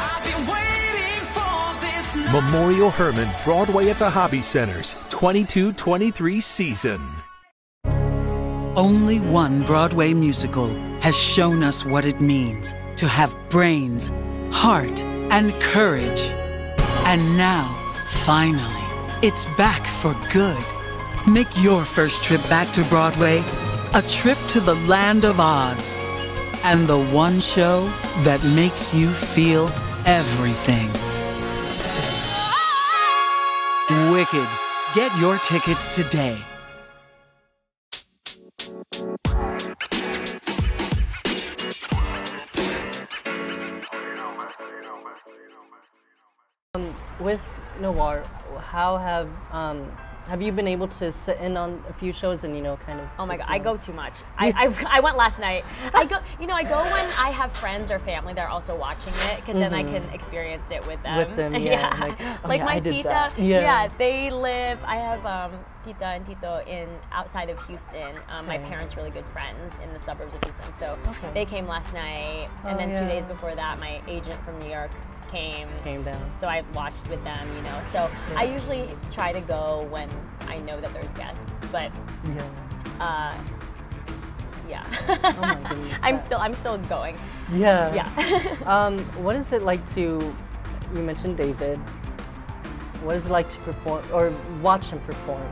Memorial Hermann Broadway at the Hobby Center's 22-23 season. Only one Broadway musical has shown us what it means to have brains, heart, and courage. And now, finally, it's back for good. Make your first trip back to Broadway a trip to the land of Oz. And the one show that makes you feel everything. Wicked. Get your tickets today. With Noir, how have um, have you been able to sit in on a few shows and you know kind of? Oh my god, I go too much. I, I, I went last night. I go, you know, I go when I have friends or family that are also watching it, because then I can experience it with them. Mm-hmm. With them, yeah, like, oh like yeah, my tita, that. Yeah. they live. I have um, tita and tito in outside of Houston. Um, my Okay. parents really good friends in the suburbs of Houston, so Okay. they came last night, and Oh, then yeah. two days before that, my agent from New York came. Came down. So I watched with them, you know. So I usually try to go when I know that there's guests, but Yeah. uh, yeah. Oh my goodness, I'm still I'm still going. Yeah. Yeah. Um, what is it like to? You mentioned David. What is it like to perform or watch him perform?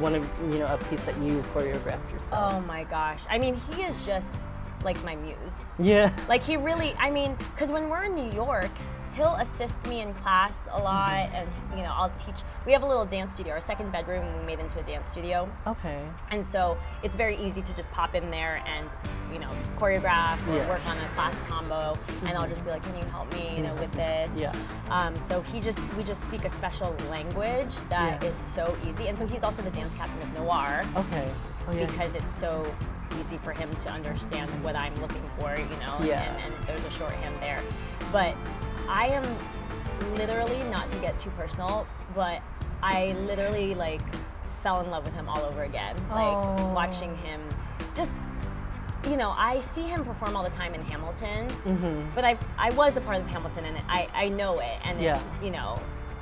One of you know a piece that you choreographed yourself. oh my gosh. I mean, he is just like my muse. Yeah. Like he really. I mean, because when we're in New York. He'll assist me in class a lot, Mm-hmm. and you know I'll teach. We have a little dance studio. Our second bedroom we made into a dance studio, Okay. and so it's very easy to just pop in there and you know choreograph or Yeah. work on a class combo, and I'll just be like, "Can you help me? You know, with this?" Yeah. Um, so he just we just speak a special language that is Yeah. so easy, and so he's also the dance captain of Noir Okay. Oh yeah. because it's so easy for him to understand what I'm looking for, you know, and- Yeah. and, and there's a shorthand there. But I am literally not to get too personal, but I literally like fell in love with him all over again. Like Oh. watching him just you know, I see him perform all the time in Hamilton, Mm-hmm. but I I was a part of Hamilton and I, I know it and Yeah. you know,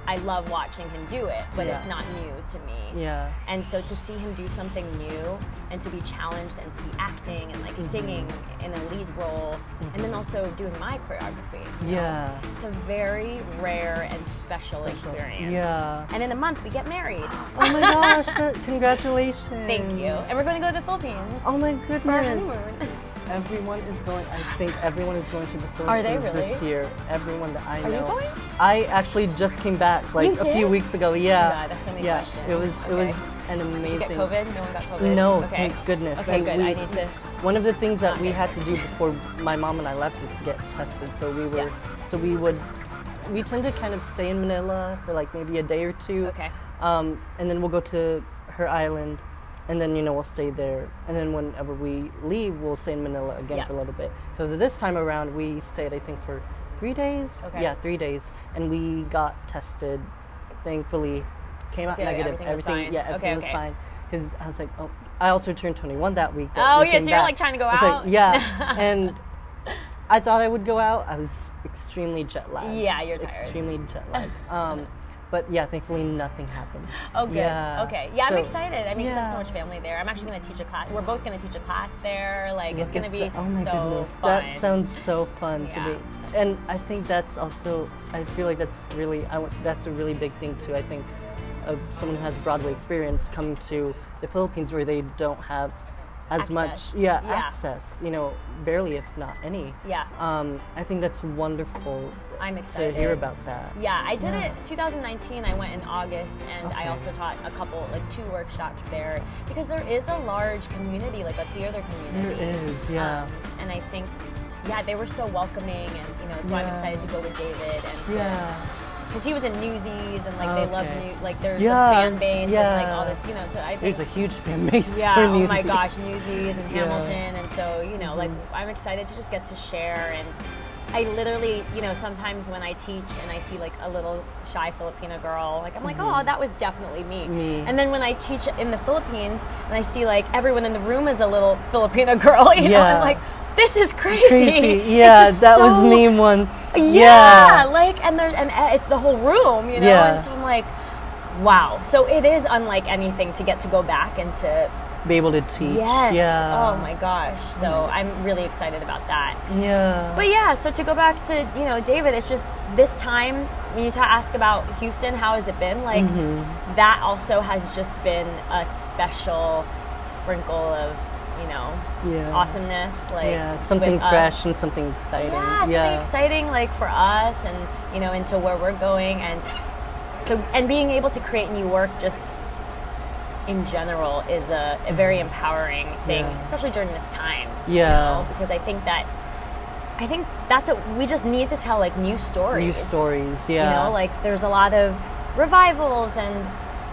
I love watching him do it, but Yeah. it's not new to me. Yeah. And so to see him do something new and to be challenged and to be acting and like Mm-hmm. singing in a lead role and then also doing my choreography. know, Yeah. It's a very rare and special, experience. Yeah. And in a month we get married. Oh my gosh! congratulations. Thank you. And we're going to go to the Philippines Oh my for our goodness. honeymoon. Everyone is going. I think everyone is going to the Philippines Are they this year. Everyone that I Are you know. going? I actually just came back like a few weeks ago. Yeah. God, that's so many yeah. questions. It was. It was Okay. an Did amazing. you get COVID? No one got COVID? No, Okay. thank goodness. Okay, And good. we- I need to. One of the things that we had to do before my mom and I left was to get tested. So we were. Yeah. So we would. We tend to kind of stay in Manila for like maybe a day or two. Okay. Um, and then we'll go to her island, and then you know we'll stay there. And then whenever we leave, we'll stay in Manila again Yeah. for a little bit. So this time around, we stayed I think for three days. Okay. Yeah, three days, and we got tested. Thankfully, came out Yeah, negative. everything was fine. yeah, everything Okay, was okay. fine. Because I was like, oh, I also turned 21 that week. that Oh, we yeah, so you're, back. like, trying to go was like, out? yeah, and I thought I would go out. I was extremely jet lagged. Yeah, you're tired. Extremely jet lagged. Um, but yeah, thankfully nothing happened. Oh, good. Yeah. Okay. Yeah, So- I'm excited. I mean, 'cause I have so much family there. I'm actually going to teach a class. We're both going to teach a class there. Like, it's going to be the- oh my so goodness, fun. that sounds so fun Yeah. to me. And I think that's also, I feel like that's really, I, want- that's a really big thing too. I think of someone who has Broadway experience coming to the Philippines where they don't have as much, yeah, Yeah. access. You know, barely if not any. Yeah. Um, I think that's wonderful I'm excited to hear about that. Yeah, I did it 2019. I went in August, and I also taught a couple, like two workshops there, because there is a large community, like a theater community. There is, yeah. Um, and I think, yeah, they were so welcoming, and you know, so I'm excited to go with David and to Yeah. because he was in Newsies and like they love Okay. new like there's Yeah, the fan base and like all this, you know. So I think There's a huge fan base yeah, oh my gosh, Newsies and Yeah. Mm-hmm. Hamilton, and so you know, like I'm excited to just get to share. And I literally, you know, sometimes when I teach and I see like a little shy Filipina girl, like I'm like, oh, that was definitely me. Mm-hmm. Me. And then when I teach in the Philippines and I see like everyone in the room is a little Filipina girl, you know, I'm like, this is crazy. Crazy. Yeah, that was me once. yeah, like and there's and uh, it's the whole room, you know. Yeah. And so I'm like, wow. So it is unlike anything to get to go back and to Be able to teach. yes. Yeah. Oh my gosh. So I'm really excited about that. Yeah. But yeah, so to go back to you know David, it's just this time when you ask about Houston, how has it been? Like Mm-hmm. that also has just been a special sprinkle of you know Yeah. awesomeness. Like yeah, something fresh and something exciting. Yeah, something exciting like for us and you know into where we're going and so and being able to create new work just in general is a, a very empowering thing. Yeah. especially during this time. you Yeah. know, because I think that I think that's what we just need to tell like new stories. New stories. Yeah. You know, like there's a lot of revivals and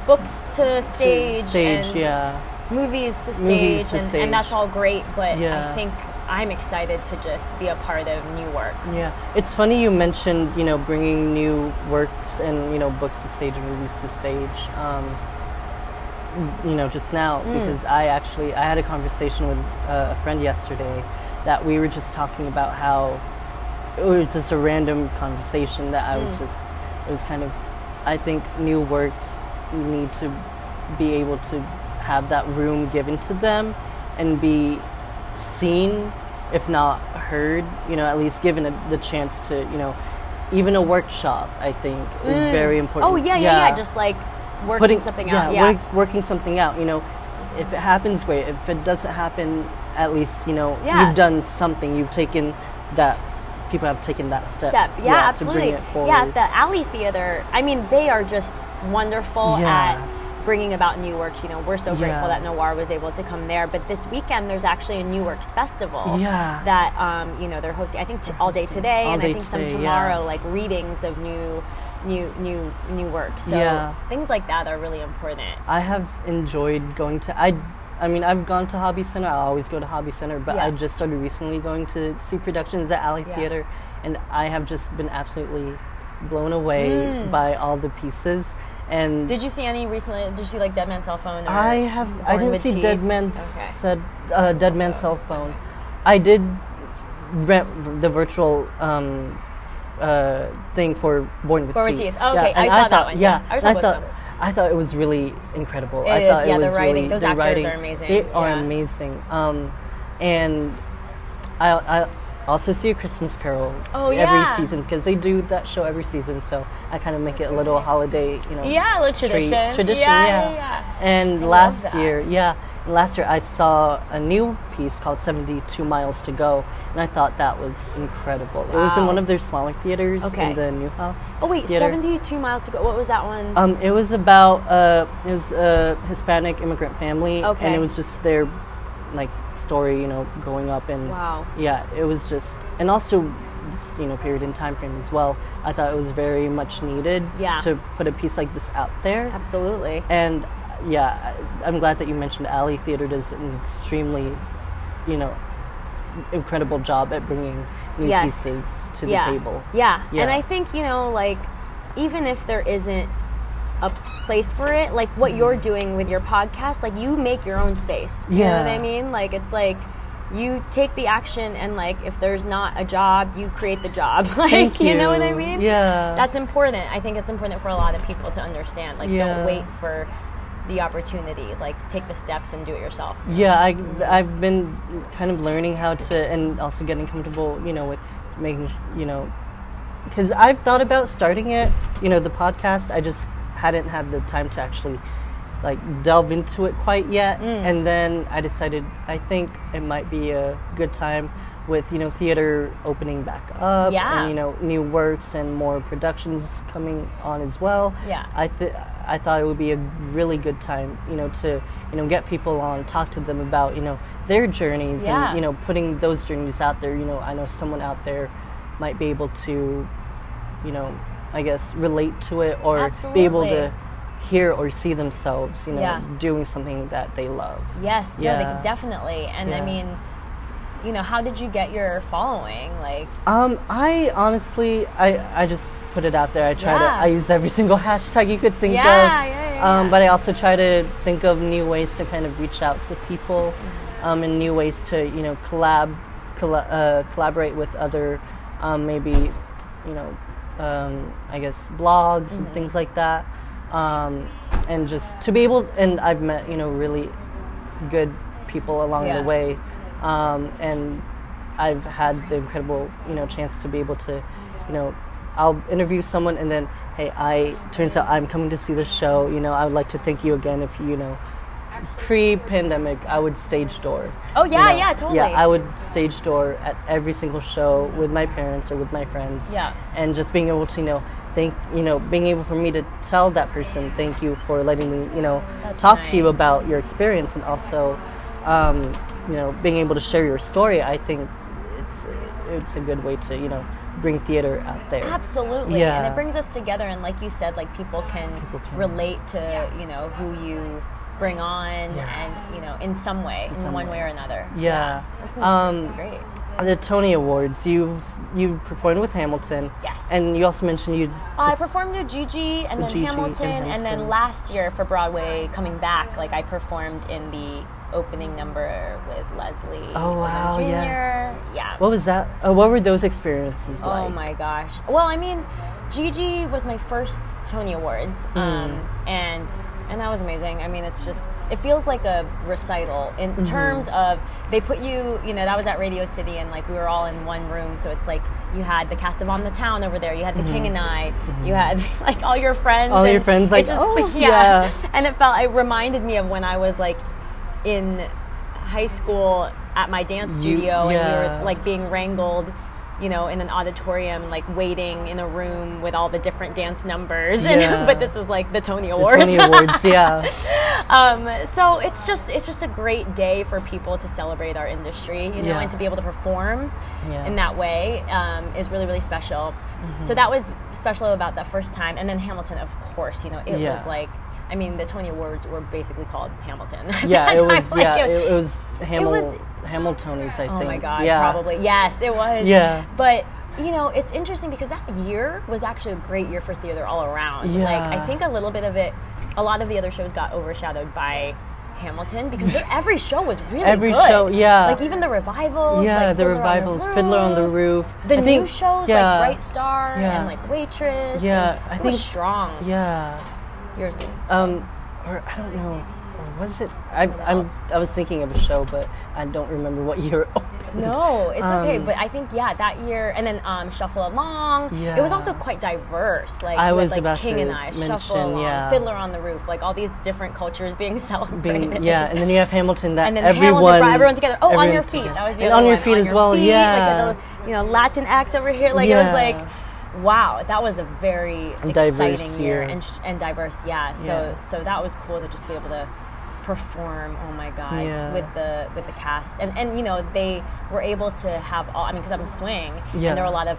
books to To stage, Stage. and yeah. movies to stage, Movies to and, stage. and that's all great. But Yeah. I think I'm excited to just be a part of new work. Yeah, it's funny you mentioned you know bringing new works and you know books to stage and movies to stage. Um, you know, just now Mm. because I actually I had a conversation with uh, a friend yesterday that we were just talking about how it was just a random conversation that I was Mm. just it was kind of I think new works need to be able to have that room given to them and be seen if not heard you know at least given a, the chance to you know even a workshop I think is very important Oh yeah, yeah, yeah. Just like working putting something yeah, out. Yeah. work- working something out you know if it happens great if it doesn't happen at least you know Yeah. you've done something you've taken that people have taken that step step. Yeah, to absolutely. bring it forward Yeah, the Alley Theater. I mean, they are just wonderful Yeah. at bringing about new works. You know, we're so grateful Yeah. that Noir was able to come there. But this weekend, there's actually a New Works festival. Yeah. That um, you know they're hosting. I think t- all day today, All and day I think some tomorrow, yeah. like readings of new, new, new, new work. So Yeah. things like that are really important. I have enjoyed going to I I mean I've gone to Hobby Center. I always go to Hobby Center, but Yeah. I just started recently going to see productions at Alley Yeah. Theater, and I have just been absolutely blown away by all the pieces. And Mm. Did you see any recently? Did you see like Dead Man's Cell Phone? Or I have I didn't see Tea? Dead Man's Okay. said uh, Dead Man's cell phone. I did rent the virtual um, uh, thing for Born with Born with Teeth. Teeth. Oh, okay. and I saw that thought, one, Yeah, yeah. I saw I thought them. I thought it was really incredible. It I is, thought yeah, it the writing- really those the actors writing, are amazing, They are amazing. Um, and I, I also see a Christmas Carol Oh, every yeah. season because they do that show every season. So I kind of make it a little holiday, you know. Yeah, a little treat- tradition. Tradition, Yeah, yeah. yeah, yeah. And I last year, yeah, last year I saw a new piece called 72 Miles to Go, and I thought that was incredible. It was in one of their smaller theaters Okay. in the Neuhaus. Oh wait, theater. 72 miles to go. What was that one? Um, it was about uh, it was a Hispanic immigrant family, Okay. and it was just their like story, you know, growing up and Wow. yeah, it was just and also this, you know period in time frame as well. I thought it was very much needed Yeah. to put a piece like this out there, Absolutely. and yeah, I'm glad that you mentioned Alley Theater does an extremely, you know, incredible job at bringing new Yes. pieces to the table. Yeah. Yeah. And I think, you know, like, even if there isn't a place for it, like what mm-hmm. you're doing with your podcast, like you make your own space. You know what I mean? Like, it's like, you take the action and like if there's not a job you create the job like Thank you. know what i mean Yeah. that's important i think it's important for a lot of people to understand like Yeah. don't wait for the opportunity like take the steps and do it yourself Yeah, I, I've been kind of learning how to, and also getting comfortable, you know, with making, you know, because I've thought about starting it, you know, the podcast. I just hadn't had the time to actually, like, delve into it quite yet. Mm. And then I decided I think it might be a good time with, you know, theater opening back up. Yeah. And, you know, new works and more productions coming on as well. Yeah. I th- I thought it would be a really good time, you know, to you know get people on, talk to them about you know their journeys, Yeah. and you know putting those journeys out there. You know, I know someone out there might be able to, you know, I guess, relate to it or be able to hear or see themselves, you know, Yeah. doing something that they love. Yes, no, Yeah. they, definitely. And I mean, you know, how did you get your following? Like, Um, I honestly, I, I just put it out there. I try to, I use every single hashtag you could think Yeah, of. yeah, yeah, Um, yeah. but I also try to think of new ways to kind of reach out to people, Mm-hmm. um, and new ways to, you know, collab, colla- uh, collaborate with other, um, maybe, you know, um, I guess blogs and Mm-hmm. things like that. Um, and just to be able, and I've met, you know, really good people along Yeah. the way, um, and I've had the incredible, you know, chance to be able to, you know, I'll interview someone and then, hey, I turns out I'm coming to see the show. You know, I would like to thank you again. If you know, pre-pandemic, I would stage door. Oh, you yeah, know. yeah, totally. Yeah, I would stage door at every single show with my parents or with my friends. Yeah. and just being able to, you know, thank, you know, being able for me to tell that person, thank you for letting me, you know, That's talk to you about your experience and also, um, you know, being able to share your story. I think it's it's a good way to, you know, bring theater out there. Absolutely. Yeah. And it brings us together and like you said, like people can, People can. relate to, you know, who you bring on and, you know, in some way, in, some one way. way or another. Yeah. It's Um, great. the Tony Awards, you've you performed with Hamilton. Yes. And you also mentioned you. I performed with Gigi and then Gigi and Hamilton, and then last year for Broadway coming back, like I performed in the opening number with Leslie. Oh, wow, Jr. yes. Yeah. What was that? Uh, what were those experiences like? Oh my gosh. Well, I mean, Gigi was my first Tony Awards, Hmm. um, and and that was amazing. I mean, it's just it feels like a recital in Mm-hmm. terms of they put you. You know, that was at Radio City, and like we were all in one room, so it's like you had the cast of On the Town over there, you had the King and I, you had like all your friends, Mm-hmm. All your friends, like, oh, yeah. and it felt it reminded me of when I was like in high school at my dance You- studio and we were like being wrangled you know in an auditorium like waiting in a room with all the different dance numbers and, Yeah. but this was like the tony The awards Tony Awards, yeah. um, so it's just it's just a great day for people to celebrate our industry you know Yeah. and to be able to perform Yeah. Mm-hmm. in that way um, is really really special so that was special about that first time and then hamilton of course you know it Yeah. was like I mean, the Tony Awards were basically called Hamilton. Yeah, it was. Like, yeah, it- it, was Hamil- was- Hamiltonies, I Oh think. Oh my god, yeah. probably. Yes, it was. Yeah. But you know, it's interesting because that year was actually a great year for theater all around. Yeah. Like I think a little bit of it a lot of the other shows got overshadowed by Hamilton because every show was really Every good. show, yeah. Like even the revivals. Yeah, like the Fiddler on revivals, Fiddler on the Roof. The I new think- shows yeah, like Bright Star Yeah. and like Waitress. Yeah, I think- was strong. Yeah. Yours. Um, or I don't know. Or was it? I, I'm. I was thinking of a show, but I don't remember what year it opened. No, it's okay. Um, But I think yeah, that year, and then um, Shuffle Along. Yeah. It was also quite diverse. Like I with, like about King to and I, mention, Shuffle Along, yeah. Fiddler on the Roof, like all these different cultures being celebrated. Being, yeah, and then you have Hamilton that and then everyone, Hamilton brought everyone together. Oh, on your feet. That was the and on your feet as your well. feet, yeah. Like the, you know, Latin acts over here. Like it was like, wow, that was a very Diverse exciting year year. and sh- and diverse. Yeah. So Yeah. so that was cool to just be able to perform. Oh my god, Yeah. with the with the cast and and you know they were able to have all. I mean, because I'm a swing, Yeah. and there were a lot of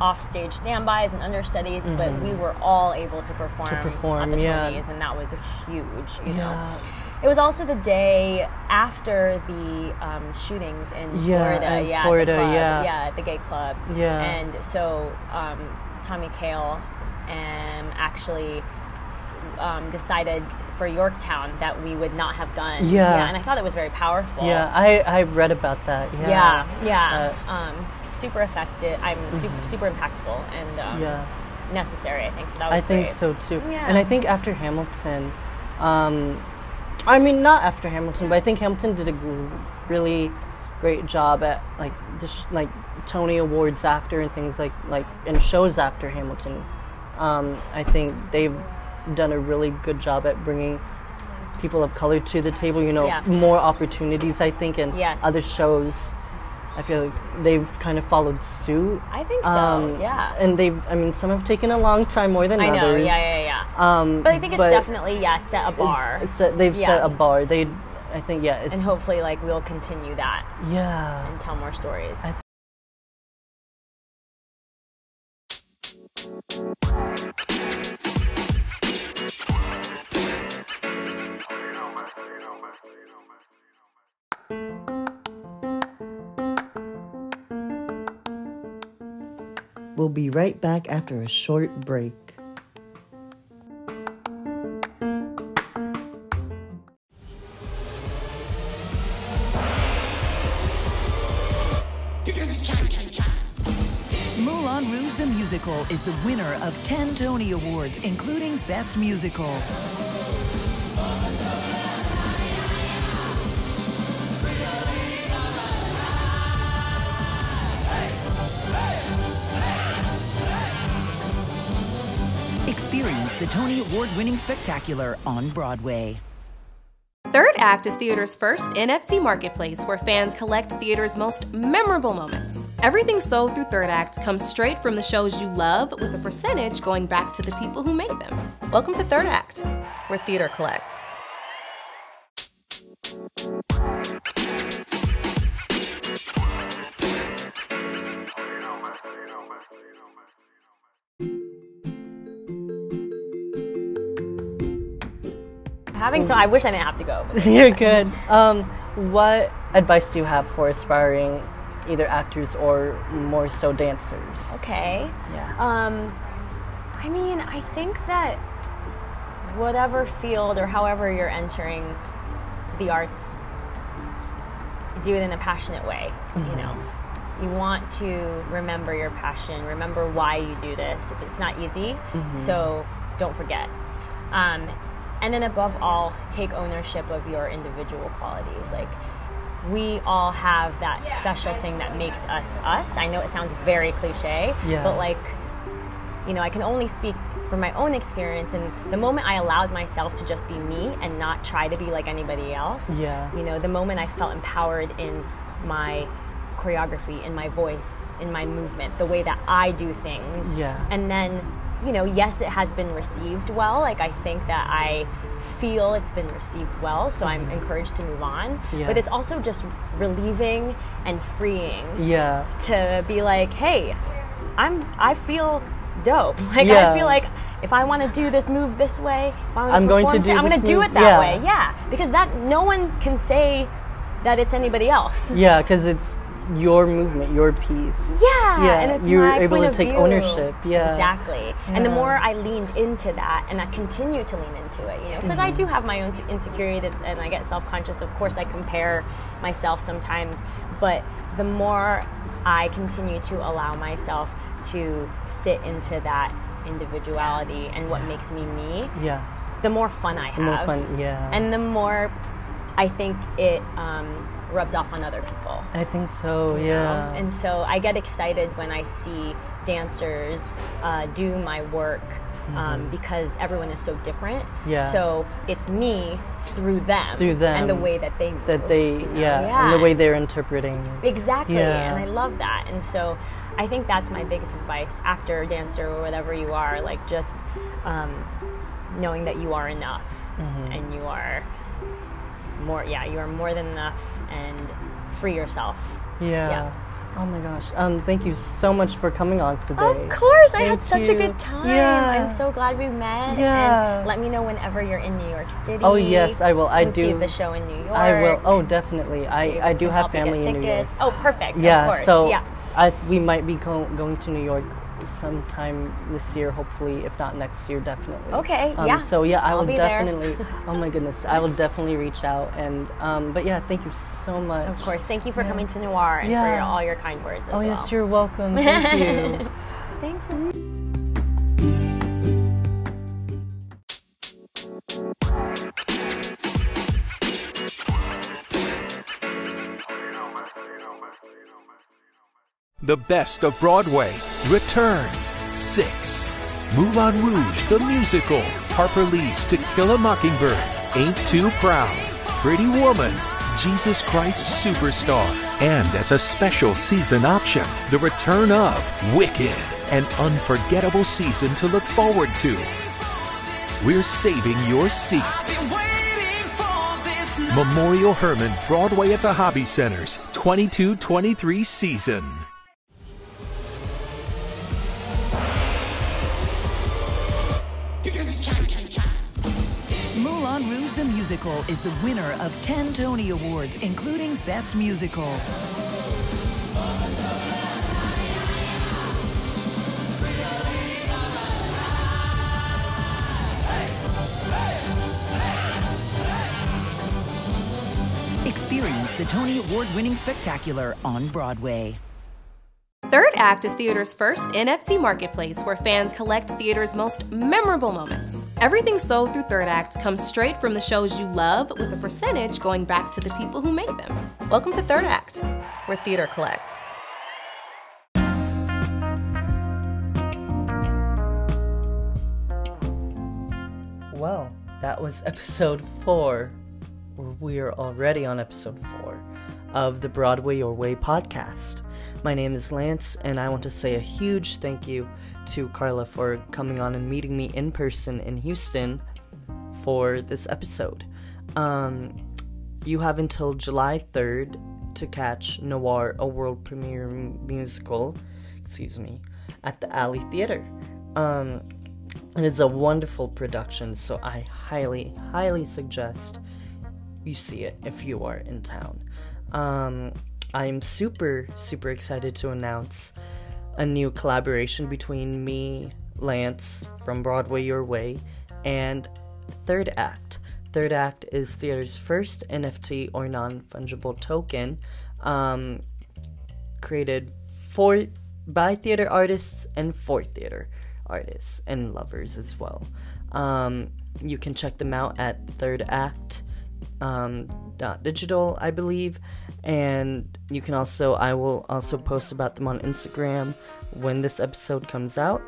offstage standbys and understudies, but we were all able to perform, Mm-hmm. perform, at the yeah. Tonys, and that was a huge. You know. Yeah. It was also the day after the um, shootings in Yeah, Florida. in yeah, Florida, the club. yeah. yeah, at the gay club. Yeah. And so um, Tommy Kail um, actually um, decided for Yorktown that we would not have guns. Yeah. and I thought it was very powerful. Yeah, I I read about that. Yeah. yeah, yeah. Uh, um, super effective. I'm super super impactful and um, yeah. necessary. I think so. That was I think so too. Yeah. And I think after Hamilton, um, I mean not after Hamilton, but I think Hamilton did a really great job at like the sh- like Tony Awards after and things like like and shows after Hamilton. Um, I think they've done a really good job at bringing people of color to the table. You know, Yeah. more opportunities. I think and Yes. other shows. I feel like they've kind of followed suit. I think so. Um, yeah. And they've, I mean, some have taken a long time more than I know. Yeah, yeah, yeah. Um, but I think it's definitely yeah set a bar. They've yeah. set a bar. They, I think yeah. and hopefully like we'll continue that. Yeah. And tell more stories. We'll be right back after a short break. Is the winner of 10 Tony Awards, including Best Musical. Experience the Tony Award winning spectacular on Broadway. Third Act is theater's first NFT marketplace where fans collect theater's most memorable moments. Everything sold through Third Act comes straight from the shows you love, with a percentage going back to the people who made them. Welcome to Third Act, where theater collects. Having so, I wish I didn't have to go. but- You're good. Um, what advice do you have for aspiring either actors or more so dancers? Okay. Yeah. Um, I mean, I think that whatever field or however you're entering the arts, do it in a passionate way. You know, you want to remember your passion, remember why you do this. It's, it's not easy, so don't forget. Um, and then above all, take ownership of your individual qualities. Like we all have that special thing that makes us us. I know it sounds very cliche, Yeah. but like you know, I can only speak from my own experience. And the moment I allowed myself to just be me and not try to be like anybody else, Yeah. you know, the moment I felt empowered in my choreography, in my voice, in my movement, the way that I do things. Yeah. And then, you know, yes, it has been received well. Like, I think that I feel it's been received well, so I'm encouraged to move on. Mm-hmm. Yeah. But it's also just relieving and freeing Yeah. to be like, hey, I'm I feel dope. Like Yeah. I feel like if I want to do this move this way, if I I'm going to do I'm this going to do it that yeah. way. Yeah, because that no one can say that it's anybody else. Yeah, because it's your movement, your piece. Yeah, Yeah, and it's you're my able point to take view. ownership, yeah. exactly. And the more I leaned into that, and I continue to lean into it, you know, because I do Mm-hmm. have my own insecurities, and I get self-conscious. Of course, I compare myself sometimes, but the more I continue to allow myself to sit into that individuality and what makes me me, Yeah. the more fun I have. The more fun, yeah. And the more I think it um, rubs off on other people I think so, you know? yeah. And so I get excited when I see dancers uh, do my work um, because everyone is so different. Mm-hmm. Yeah. So it's me through them. Through them. And the way that they move. that they, you know? yeah, and the way they're interpreting. Exactly. Yeah. And I love that. And so I think that's my biggest advice, actor, dancer, or whatever you are, like just um, knowing that you are enough Mm-hmm. and you are more, yeah, you are more than enough and free yourself. Yeah. Yeah. Oh my gosh. Um, thank you so much for coming on today. Of course, I had Thank such a good time. Yeah. I'm so glad we met. Yeah. And let me know whenever you're in New York City. Oh, yes, I will. I do- See the show in New York. I will. Oh, definitely. I, I do have help you get family in New York. Oh, perfect. Yeah. Of course. So yeah. I we might be go- going to New York sometime this year, hopefully. If not next year, definitely. Okay, Um, yeah. So yeah, I I'll will definitely. oh my goodness, I will definitely reach out and. Um, but yeah, thank you so much. Of course. Thank you for coming to Noir and for your, all your kind words. Oh well. yes, you're welcome. Thank you. Thanks. The Best of Broadway returns 6. Moulin Rouge the Musical, Harper Lee's To Kill a Mockingbird, Ain't Too Proud, Pretty Woman, Jesus Christ Superstar, and as a special season option, the return of Wicked, an unforgettable season to look forward to. We're saving your seat. Memorial Hermann Broadway at the Hobby Center's 22 23 season. Because he can, can, can. Moulin Rouge the Musical is the winner of 10 Tony Awards, including Best Musical. Experience the Tony Award winning spectacular on Broadway. Third Act is theater's first NFT marketplace where fans collect theater's most memorable moments. Everything sold through Third Act comes straight from the shows you love, with a percentage going back to the people who made them. Welcome to Third Act, where theater collects. Well, that was episode four. We are already on episode four of the Broadway Your Way podcast. My name is Lance, and I want to say a huge thank you to Karla for coming on and meeting me in person in Houston for this episode. Um, you have until July 3rd to catch Noir, a world premiere musical, excuse me, at the Alley Theater. Um, it is a wonderful production, so I highly, highly suggest you see it if you are in town. Um, I'm super, super excited to announce a new collaboration between me, Lance from Broadway Your Way, and Third Act. Third Act is theater's first NFT or non fungible token um, created for by theater artists and for theater artists and lovers as well. Um, you can check them out at Third Act um, digital, I believe, and you can also I will also post about them on Instagram when this episode comes out.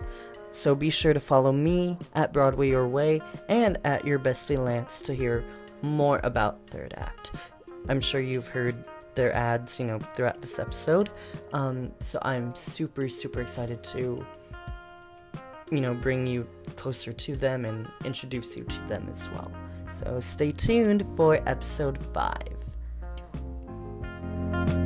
So be sure to follow me at Broadway Your Way and at Your Bestie Lance to hear more about Third Act. I'm sure you've heard their ads, you know, throughout this episode. Um, so I'm super, super excited to, you know, bring you closer to them and introduce you to them as well. So stay tuned for episode 5. Bye.